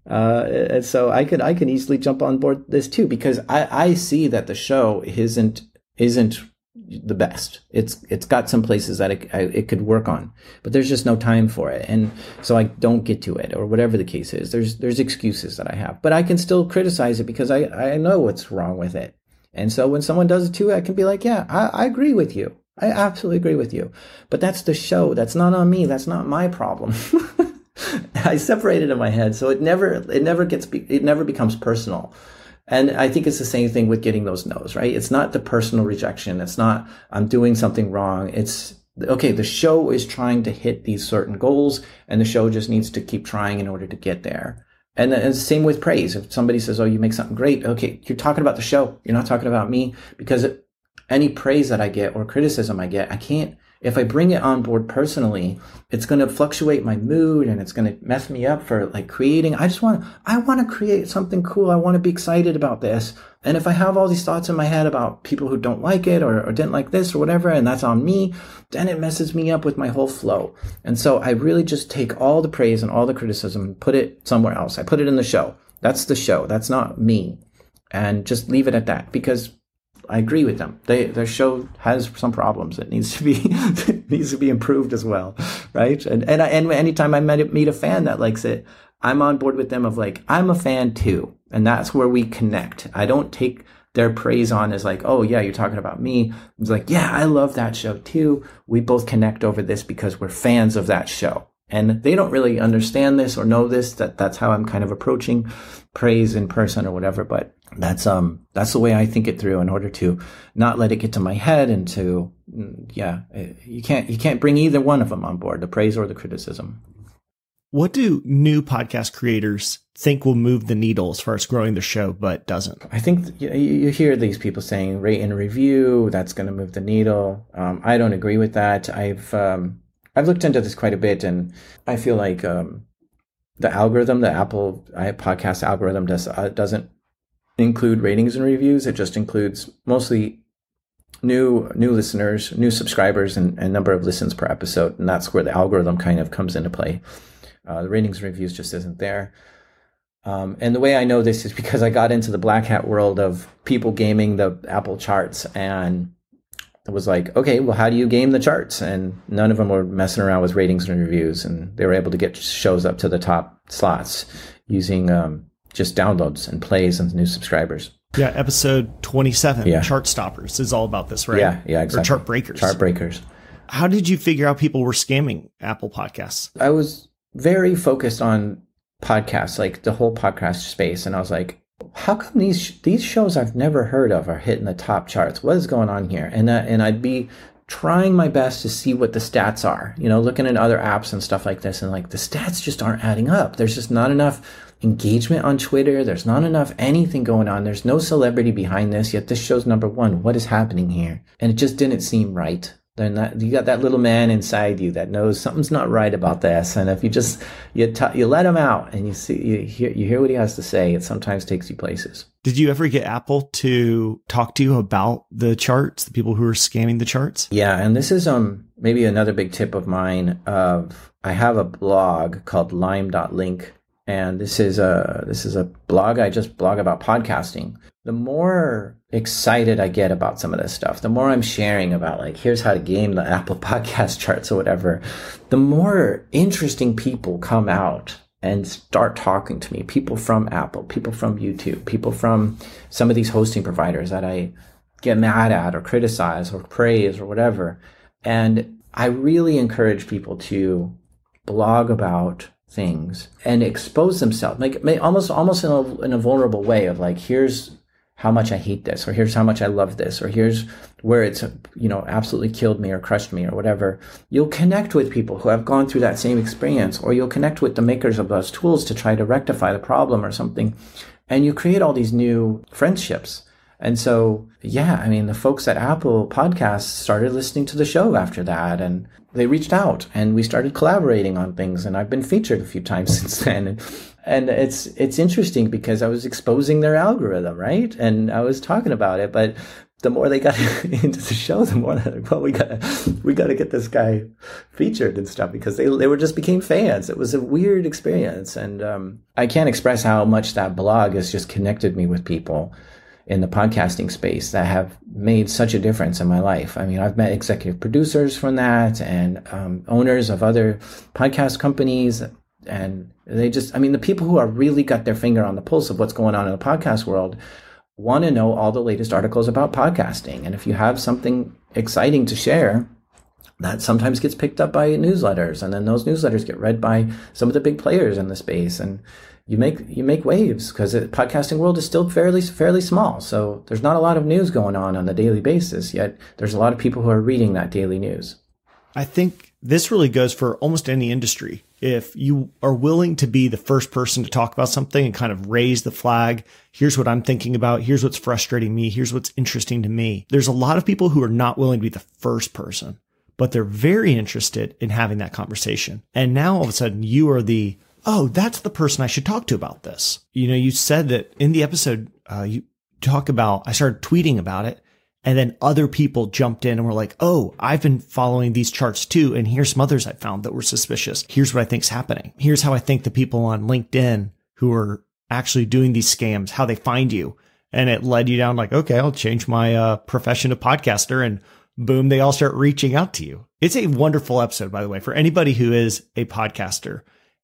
Uh, and so I could, I can easily jump on board this too, because I, I see that the show isn't, isn't the best. It's it's got some places that it, it could work on, but there's just no time for it, and so I don't get to it or whatever the case is. There's there's excuses that I have, but I can still criticize it because I I know what's wrong with it, and so when someone does it too, I can be like, yeah, I, I agree with you. I absolutely agree with you, but that's the show. That's not on me. That's not my problem. I separate it in my head, so it never it never gets it never becomes personal. And I think it's the same thing with getting those no's, right? It's not the personal rejection. It's not, I'm doing something wrong. It's, okay, the show is trying to hit these certain goals and the show just needs to keep trying in order to get there. And the same with praise. If somebody says, Oh, you make something great. Okay. You're talking about the show. You're not talking about me because any praise that I get or criticism I get, I can't, if I bring it on board personally, it's going to fluctuate my mood and it's going to mess me up for like creating. I just want, I want to create something cool. I want to be excited about this. And if I have all these thoughts in my head about people who don't like it or, or didn't like this or whatever, and that's on me, then it messes me up with my whole flow. And so I really just take all the praise and all the criticism and put it somewhere else. I put it in the show. That's the show. That's not me. And just leave it at that because I agree with them. They, their show has some problems. It needs to be needs to be improved as well, right? And and I, and anytime I meet, meet a fan that likes it, I'm on board with them. Of like, I'm a fan too, and that's where we connect. I don't take their praise on as like, oh yeah, you're talking about me. It's like, yeah, I love that show too. We both connect over this because we're fans of that show. And they don't really understand this or know this, that that's how I'm kind of approaching praise in person or whatever. But that's, um, that's the way I think it through in order to not let it get to my head and to, yeah, you can't, you can't bring either one of them on board, the praise or the criticism. What do new podcast creators think will move the needle as far as growing the show, but doesn't? I think you hear these people saying rate and review, that's going to move the needle. Um, I don't agree with that. I've, um, I've looked into this quite a bit, and I feel like um, the algorithm, the Apple podcast algorithm, does uh, doesn't include ratings and reviews. It just includes mostly new new listeners, new subscribers, and, and number of listens per episode, and that's where the algorithm kind of comes into play. Uh, the ratings and reviews just isn't there. Um, and the way I know this is because I got into the black hat world of people gaming the Apple charts and it was like, okay, well, how do you game the charts? And none of them were messing around with ratings and reviews, and they were able to get shows up to the top slots using um, just downloads and plays and new subscribers. Yeah, episode twenty-seven, yeah. chart stoppers, is all about this, right? Yeah, yeah, exactly. Or chart breakers. Chart breakers. How did you figure out people were scamming Apple Podcasts? I was very focused on podcasts, like the whole podcast space, and I was like, how come these these shows I've never heard of are hitting the top charts? What is going on here? And uh, and I'd be trying my best to see what the stats are. You know, looking at other apps and stuff like this, and like the stats just aren't adding up. There's just not enough engagement on Twitter. There's not enough anything going on. There's no celebrity behind this. Yet this show's number one. What is happening here? And it just didn't seem right. They're not, you got that little man inside you that knows something's not right about this. And if you just, you, t- you let him out and you see, you hear, you hear what he has to say, it sometimes takes you places. Did you ever get Apple to talk to you about the charts, the people who are scamming the charts? Yeah. And this is, um, maybe another big tip of mine of, I have a blog called lime.link and this is a this is a blog I just blog about podcasting. The more excited I get about some of this stuff, the more I'm sharing about like here's how to game the Apple Podcast charts or whatever, the more interesting people come out and start talking to me. People from Apple, people from YouTube, people from some of these hosting providers that I get mad at or criticize or praise or whatever. And I really encourage people to blog about things and expose themselves like almost almost in a, in a vulnerable way of like here's how much I hate this, or here's how much I love this, or here's where it's, you know, absolutely killed me or crushed me or whatever. You'll connect with people who have gone through that same experience, or you'll connect with the makers of those tools to try to rectify the problem or something. And you create all these new friendships. And so, yeah, I mean, the folks at Apple Podcasts started listening to the show after that and they reached out and we started collaborating on things. And I've been featured a few times since then. And, and it's, it's interesting because I was exposing their algorithm, right? And I was talking about it, but the more they got into the show, the more they're like, well, we gotta we got to get this guy featured and stuff because they they were just became fans. It was a weird experience, and um, I can't express how much that blog has just connected me with people in the podcasting space that have made such a difference in my life. I mean, I've met executive producers from that and um, owners of other podcast companies. And they just, I mean, the people who are really got their finger on the pulse of what's going on in the podcast world want to know all the latest articles about podcasting. And if you have something exciting to share, that sometimes gets picked up by newsletters and then those newsletters get read by some of the big players in the space and you make you make waves because the podcasting world is still fairly fairly small. So there's not a lot of news going on on a daily basis. Yet there's a lot of people who are reading that daily news. I think this really goes for almost any industry. If you are willing to be the first person to talk about something and kind of raise the flag, here's what I'm thinking about. Here's what's frustrating me. Here's what's interesting to me. There's a lot of people who are not willing to be the first person, but they're very interested in having that conversation. And now all of a sudden you are the oh, that's the person I should talk to about this. You know, you said that in the episode, uh, you talk about, I started tweeting about it and then other people jumped in and were like, Oh, I've been following these charts too. And here's some others I found that were suspicious. Here's what I think's happening. Here's how I think the people on LinkedIn who are actually doing these scams, how they find you. And it led you down like, okay, I'll change my uh, profession to podcaster and boom, they all start reaching out to you. It's a wonderful episode, by the way, for anybody who is a podcaster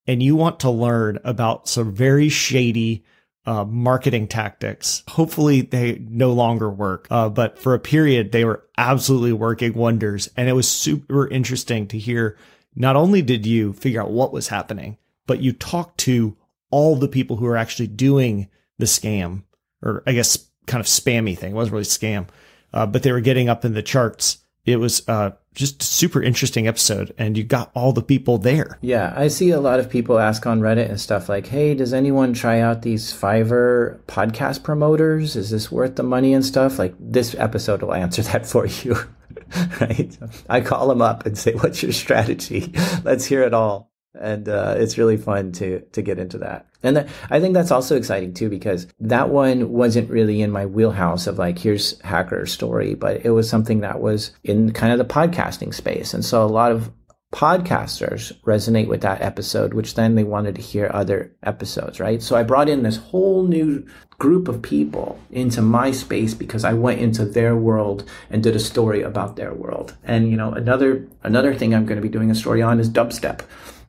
and you want to learn about some very shady uh, marketing tactics. Hopefully they no longer work. Uh, but for a period, they were absolutely working wonders. And it was super interesting to hear. Not only did you figure out what was happening, but you talked to all the people who are actually doing the scam or I guess kind of spammy thing. It wasn't really scam, uh, but they were getting up in the charts. It was, uh, just super interesting episode and you got all the people there. Yeah, I see a lot of people ask on Reddit and stuff like, "Hey, does anyone try out these Fiverr podcast promoters? Is this worth the money and stuff?" Like this episode will answer that for you. right? I call them up and say, "What's your strategy? Let's hear it all." and uh, it's really fun to to get into that. And I think that's also exciting too because that one wasn't really in my wheelhouse of like here's hacker story, but it was something that was in kind of the podcasting space, and so a lot of podcasters resonate with that episode, which then they wanted to hear other episodes, right? So I brought in this whole new group of people into my space because I went into their world and did a story about their world. And you know, another another thing I'm going to be doing a story on is dubstep.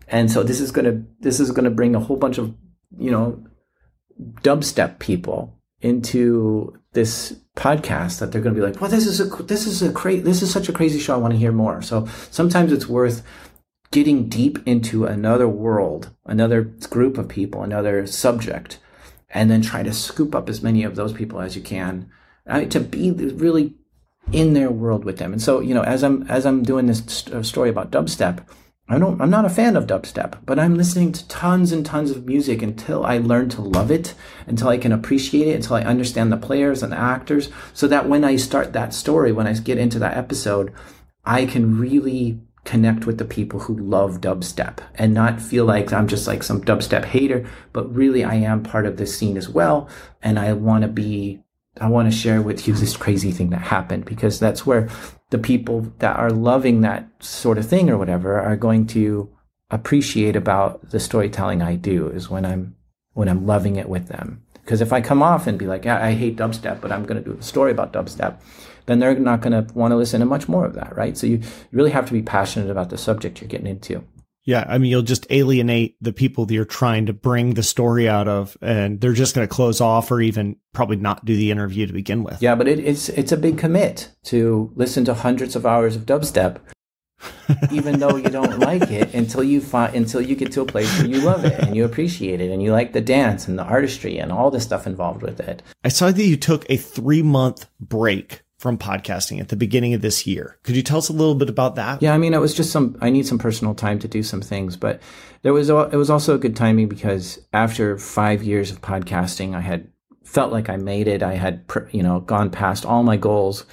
And so this is gonna this is gonna bring a whole bunch of you know dubstep people into this podcast that they're going to be like, well, this is a this is a cra- this is such a crazy show. I want to hear more. So sometimes it's worth getting deep into another world, another group of people, another subject, and then try to scoop up as many of those people as you can uh, to be really in their world with them. And so you know, as I'm as I'm doing this st- story about dubstep I don't, I'm not a fan of dubstep, but I'm listening to tons and tons of music until I learn to love it, until I can appreciate it, until I understand the players and the actors, so that when I start that story, when I get into that episode, I can really connect with the people who love dubstep and not feel like I'm just like some dubstep hater, but really I am part of this scene as well. And I want to be, I want to share with you this crazy thing that happened because that's where the people that are loving that sort of thing or whatever are going to appreciate about the storytelling I do is when I'm when I'm loving it with them. Because if I come off and be like, yeah, I hate dubstep, but I'm going to do a story about dubstep, then they're not going to want to listen to much more of that, right? So you really have to be passionate about the subject you're getting into. Yeah, I mean, you'll just alienate the people that you're trying to bring the story out of, and they're just going to close off or even probably not do the interview to begin with. Yeah, but it, it's it's a big commit to listen to hundreds of hours of dubstep, even though you don't like it until you find until you get to a place where you love it and you appreciate it and you like the dance and the artistry and all the stuff involved with it. I saw that you took a three month break from podcasting at the beginning of this year. Could you tell us a little bit about that? Yeah, I mean, it was just some. I need some personal time to do some things, but there was it was also a good timing because after five years of podcasting, I had felt like I made it. I had, you know, gone past all my goals.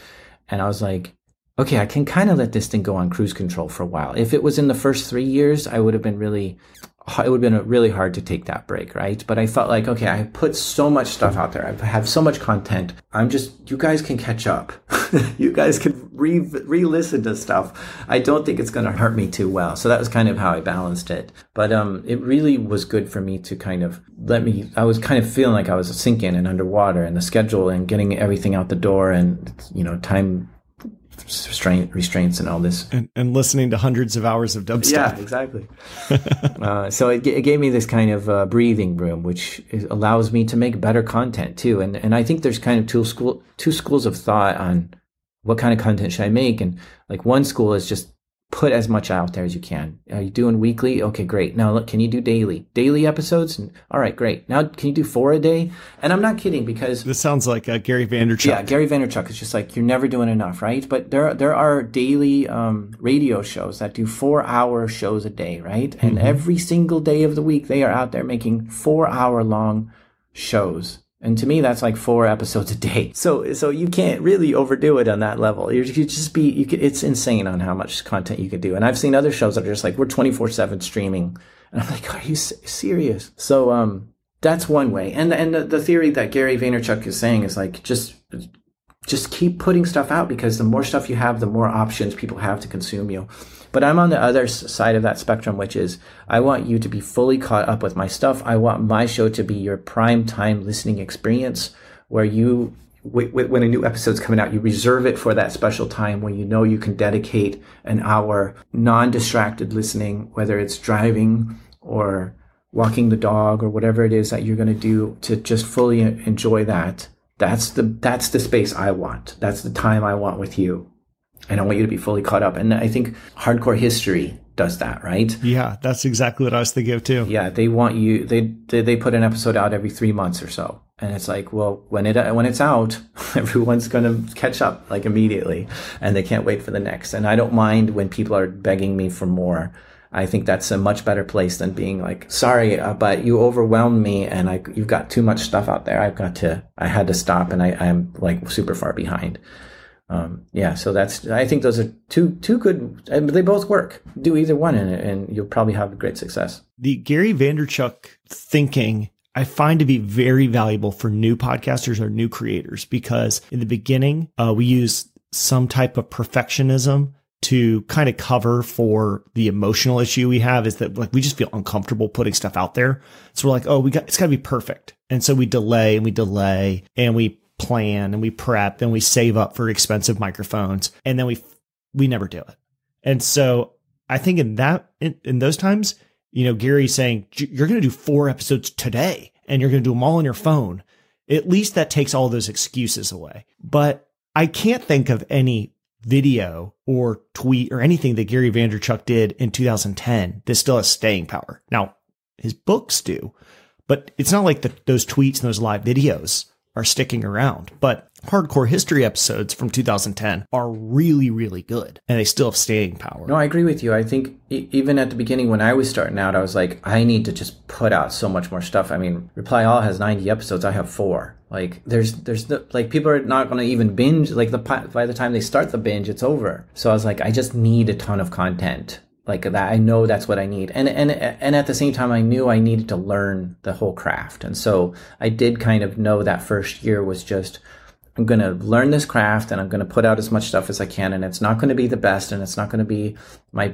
And I was like, okay, I can kind of let this thing go on cruise control for a while. If it was in the first three years, I would have been really it would have been really hard to take that break, right? But I felt like, okay, I put so much stuff out there. I have so much content. I'm just, you guys can catch up. you guys can re, re-listen to stuff. I don't think it's going to hurt me too well. So that was kind of how I balanced it. But, um, it really was good for me to kind of let me, I was kind of feeling like I was sinking and underwater and the schedule and getting everything out the door and, you know, time restraint, restraints and all this. And, and, listening to hundreds of hours of dubstep. Yeah, exactly. uh, so it, it, gave me this kind of uh, breathing room, which is, allows me to make better content too. And and I think there's kind of two school two schools of thought on what kind of content should I make. And like one school is just put as much out there as you can. Are you doing weekly? Okay, great. Now look, can you do daily? Daily episodes? All right, great. Now can you do four a day? And I'm not kidding because this sounds like uh, Gary Vaynerchuk. Yeah, Gary Vaynerchuk is just like you're never doing enough, right? But there there are daily um, radio shows that do four hour shows a day, right? And mm-hmm. every single day of the week they are out there making four hour long shows and to me, that's like four episodes a day. So, so you can't really overdo it on that level. You could just be, you could, it's insane on how much content you could do. And I've seen other shows that are just like, we're 24 seven streaming. And I'm like, are you serious? So, um, that's one way. And, and the, the theory that Gary Vaynerchuk is saying is like, just, just keep putting stuff out because the more stuff you have, the more options people have to consume you. But I'm on the other side of that spectrum, which is I want you to be fully caught up with my stuff. I want my show to be your prime time listening experience where you, when a new episode's coming out, you reserve it for that special time when you know you can dedicate an hour non-distracted listening, whether it's driving or walking the dog or whatever it is that you're going to do to just fully enjoy that. That's the, that's the space I want. That's the time I want with you and I want you to be fully caught up. And I think hardcore history does that, right? Yeah, that's exactly what I was thinking of too. Yeah, they want you. They they, they put an episode out every three months or so, and it's like, well, when it when it's out, everyone's going to catch up like immediately, and they can't wait for the next. And I don't mind when people are begging me for more. I think that's a much better place than being like, sorry, uh, but you overwhelmed me and I, you've got too much stuff out there. I've got to, I had to stop and I, I'm like super far behind um, yeah, so that's I think those are two two good. They both work. Do either one, and, and you'll probably have great success. The Gary Vaynerchuk thinking I find to be very valuable for new podcasters or new creators because in the beginning uh, we use some type of perfectionism to kind of cover for the emotional issue we have is that like we just feel uncomfortable putting stuff out there. So we're like, oh, we got it's got to be perfect, and so we delay and we delay and we plan and we prep and we save up for expensive microphones and then we we never do it. And so I think in that in, in those times, you know, Gary's saying you're going to do four episodes today and you're going to do them all on your phone. At least that takes all those excuses away. But I can't think of any video or tweet or anything that Gary Vaynerchuk did in 2010 that still has staying power. Now, his books do, but it's not like the, those tweets and those live videos are sticking around. But hardcore history episodes from 2010 are really, really good and they still have staying power. No, I agree with you. I think even at the beginning when I was starting out, I was like, I need to just put out so much more stuff. I mean, Reply All has 90 episodes. I have four. Like there's, there's the, like people are not going to even binge. Like the, by the time they start the binge, it's over. So I was like, I just need a ton of content like that i know that's what i need and and and at the same time i knew i needed to learn the whole craft and so i did kind of know that first year was just i'm going to learn this craft and i'm going to put out as much stuff as i can and it's not going to be the best and it's not going to be my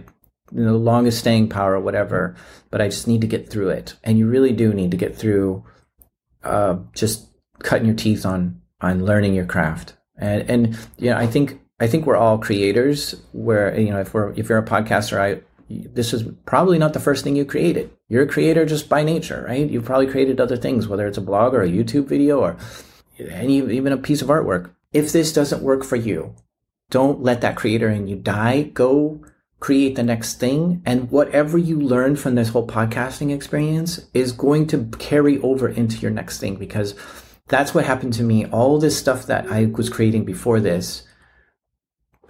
you know, longest staying power or whatever but i just need to get through it and you really do need to get through uh, just cutting your teeth on on learning your craft and and you know i think I think we're all creators. Where you know, if we're if you're a podcaster, I this is probably not the first thing you created. You're a creator just by nature, right? You've probably created other things, whether it's a blog or a YouTube video or any even a piece of artwork. If this doesn't work for you, don't let that creator in you die. Go create the next thing. And whatever you learn from this whole podcasting experience is going to carry over into your next thing because that's what happened to me. All this stuff that I was creating before this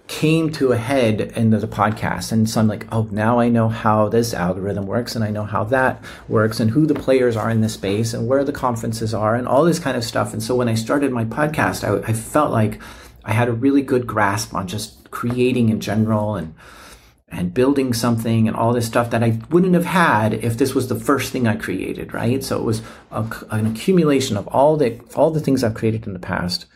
came to a head into the podcast. And so I'm like, oh, now I know how this algorithm works and I know how that works and who the players are in this space and where the conferences are and all this kind of stuff. And so when I started my podcast, I, I felt like I had a really good grasp on just creating in general and and building something and all this stuff that I wouldn't have had if this was the first thing I created, right? So it was a, an accumulation of all the all the things I've created in the past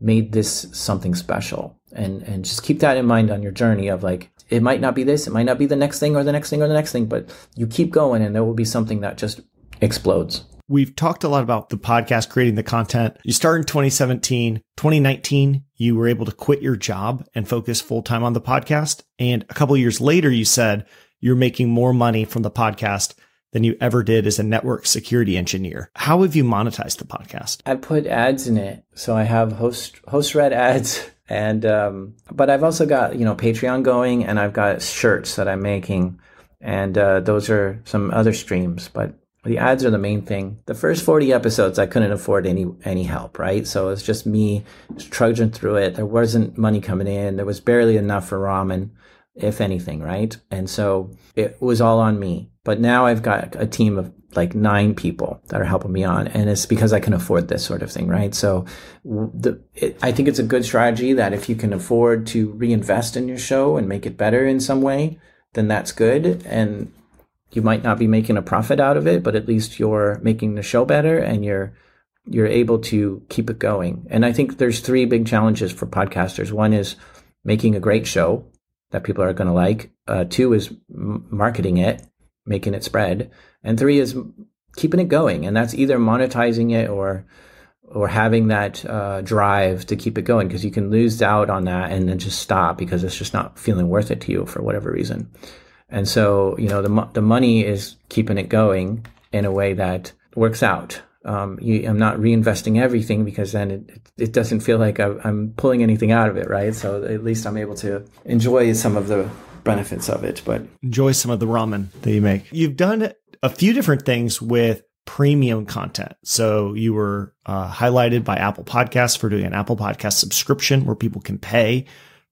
made this something special. And and just keep that in mind on your journey of like it might not be this, it might not be the next thing or the next thing or the next thing, but you keep going and there will be something that just explodes. We've talked a lot about the podcast, creating the content. You started in 2017, 2019, you were able to quit your job and focus full time on the podcast. And a couple years later, you said you're making more money from the podcast than you ever did as a network security engineer. How have you monetized the podcast? I put ads in it. So I have host, host read ads and, um, but I've also got, you know, Patreon going and I've got shirts that I'm making and, uh, those are some other streams, but the ads are the main thing. The first 40 episodes, I couldn't afford any, any help, right? So it was just me trudging through it. There wasn't money coming in. There was barely enough for ramen, if anything, right? And so it was all on me. But now I've got a team of like nine people that are helping me on. And it's because I can afford this sort of thing, right? So the, it, I think it's a good strategy that if you can afford to reinvest in your show and make it better in some way, then that's good. And you might not be making a profit out of it, but at least you're making the show better and you're you're able to keep it going. And I think there's three big challenges for podcasters. One is making a great show that people are going to like. Uh, two is marketing it, making it spread, and three is keeping it going. And that's either monetizing it or or having that uh, drive to keep it going because you can lose out on that and then just stop because it's just not feeling worth it to you for whatever reason. And so, you know, the, the money is keeping it going in a way that works out. Um, you, I'm not reinvesting everything because then it, it doesn't feel like I'm pulling anything out of it, right? So at least I'm able to enjoy some of the benefits of it, but enjoy some of the ramen that you make. You've done a few different things with premium content. So you were uh, highlighted by Apple Podcasts for doing an Apple Podcast subscription where people can pay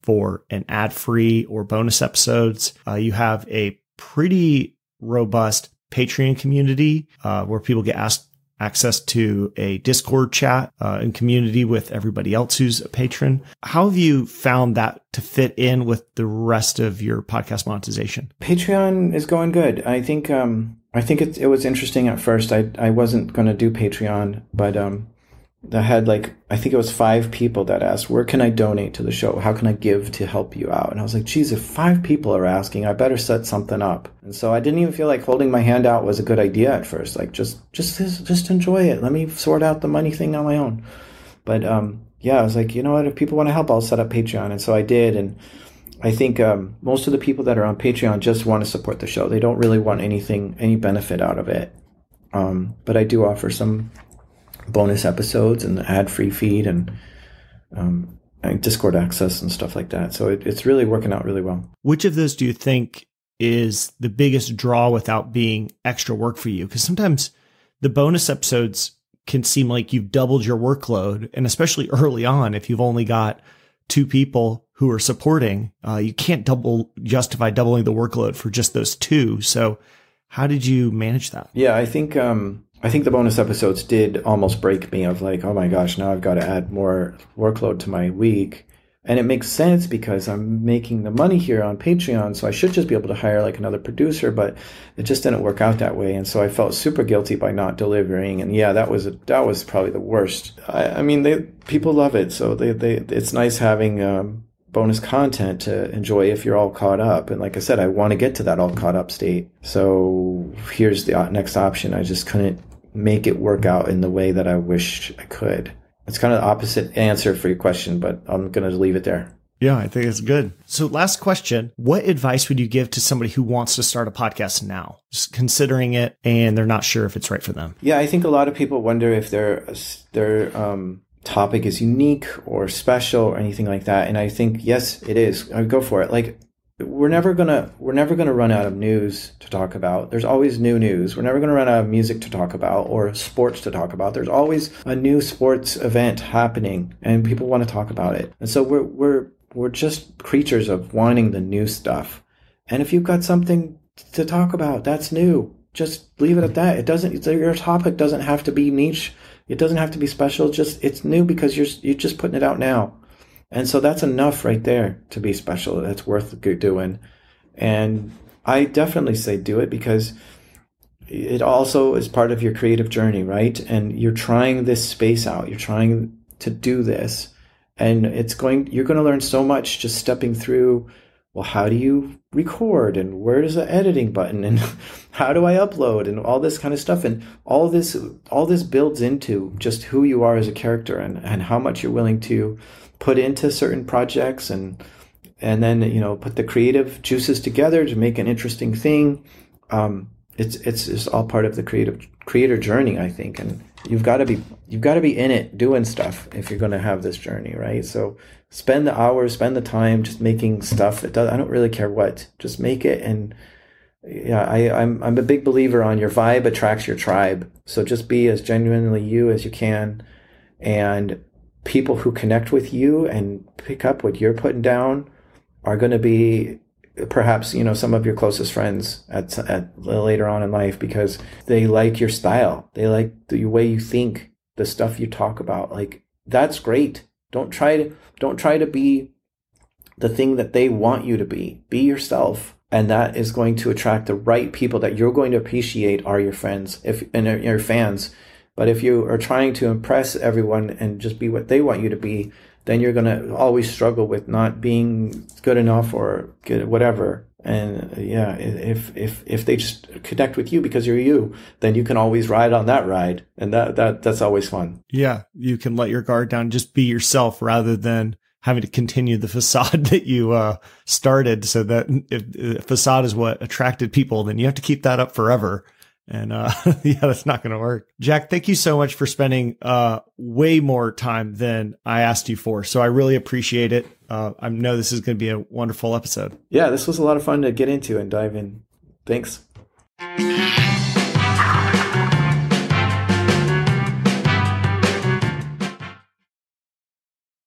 for an ad free or bonus episodes. Uh, you have a pretty robust Patreon community uh, where people get asked access to a Discord chat uh, and community with everybody else who's a patron. How have you found that to fit in with the rest of your podcast monetization? Patreon is going good. I think um, I think it, it was interesting at first. I I wasn't going to do Patreon, but um, that had like I think it was five people that asked, "Where can I donate to the show? How can I give to help you out?" And I was like, "Geez, if five people are asking, I better set something up." And so I didn't even feel like holding my hand out was a good idea at first. Like just just just enjoy it. Let me sort out the money thing on my own. But um, yeah, I was like, you know what? If people want to help, I'll set up Patreon. And so I did. And I think um, most of the people that are on Patreon just want to support the show. They don't really want anything, any benefit out of it. Um, but I do offer some bonus episodes and the ad free feed and, um, and Discord access and stuff like that. So it, it's really working out really well. Which of those do you think is the biggest draw without being extra work for you? Because sometimes the bonus episodes can seem like you've doubled your workload. And especially early on, if you've only got two people who are supporting, uh, you can't double justify doubling the workload for just those two. So how did you manage that? Yeah, I think um, I think the bonus episodes did almost break me of like, oh my gosh, now I've got to add more workload to my week. And it makes sense because I'm making the money here on Patreon, so I should just be able to hire like another producer, but it just didn't work out that way. And so I felt super guilty by not delivering. And yeah, that was a, that was probably the worst. I, I mean, they people love it, so they, they it's nice having um, bonus content to enjoy if you're all caught up. And like I said, I want to get to that all caught up state. So here's the next option. I just couldn't make it work out in the way that I wish I could. It's kind of the opposite answer for your question, but I'm going to leave it there. Yeah, I think it's good. So, last question What advice would you give to somebody who wants to start a podcast now, just considering it and they're not sure if it's right for them? Yeah, I think a lot of people wonder if their, their um, topic is unique or special or anything like that. And I think, yes, it is. I go for it. Like, we're never gonna we're never gonna run out of news to talk about. There's always new news. We're never gonna run out of music to talk about or sports to talk about. There's always a new sports event happening, and people want to talk about it. And so we're we're we're just creatures of wanting the new stuff. And if you've got something to talk about that's new, just leave it at that. It doesn't your topic doesn't have to be niche. It doesn't have to be special. Just it's new because you're you're just putting it out now. And so that's enough right there to be special. That's worth doing. And I definitely say do it because it also is part of your creative journey, right? And you're trying this space out. You're trying to do this. And it's going you're going to learn so much just stepping through well, how do you record and where is the editing button and how do I upload and all this kind of stuff and all this all this builds into just who you are as a character and, and how much you're willing to put into certain projects and and then you know put the creative juices together to make an interesting thing. Um, it's it's it's all part of the creative creator journey, I think, and you've got to be you've got to be in it doing stuff if you're going to have this journey, right? So spend the hours, spend the time just making stuff. It does. I don't really care what. Just make it and. Yeah, I, I'm I'm a big believer on your vibe attracts your tribe. So just be as genuinely you as you can, and people who connect with you and pick up what you're putting down are going to be perhaps you know some of your closest friends at, at later on in life because they like your style. They like the way you think the stuff you talk about. Like that's great. Don't try to don't try to be the thing that they want you to be. Be yourself. And that is going to attract the right people that you're going to appreciate are your friends if and your fans but if you are trying to impress everyone and just be what they want you to be, then you're going to always struggle with not being good enough or good, whatever. And yeah, if if if they just connect with you because you're you, then you can always ride on that ride, and that that that's always fun. Yeah, you can let your guard down, just be yourself, rather than having to continue the facade that you uh, started. So that if, if facade is what attracted people, then you have to keep that up forever. And uh, yeah, that's not going to work. Jack, thank you so much for spending uh, way more time than I asked you for. So I really appreciate it. Uh, I know this is going to be a wonderful episode. Yeah, this was a lot of fun to get into and dive in. Thanks.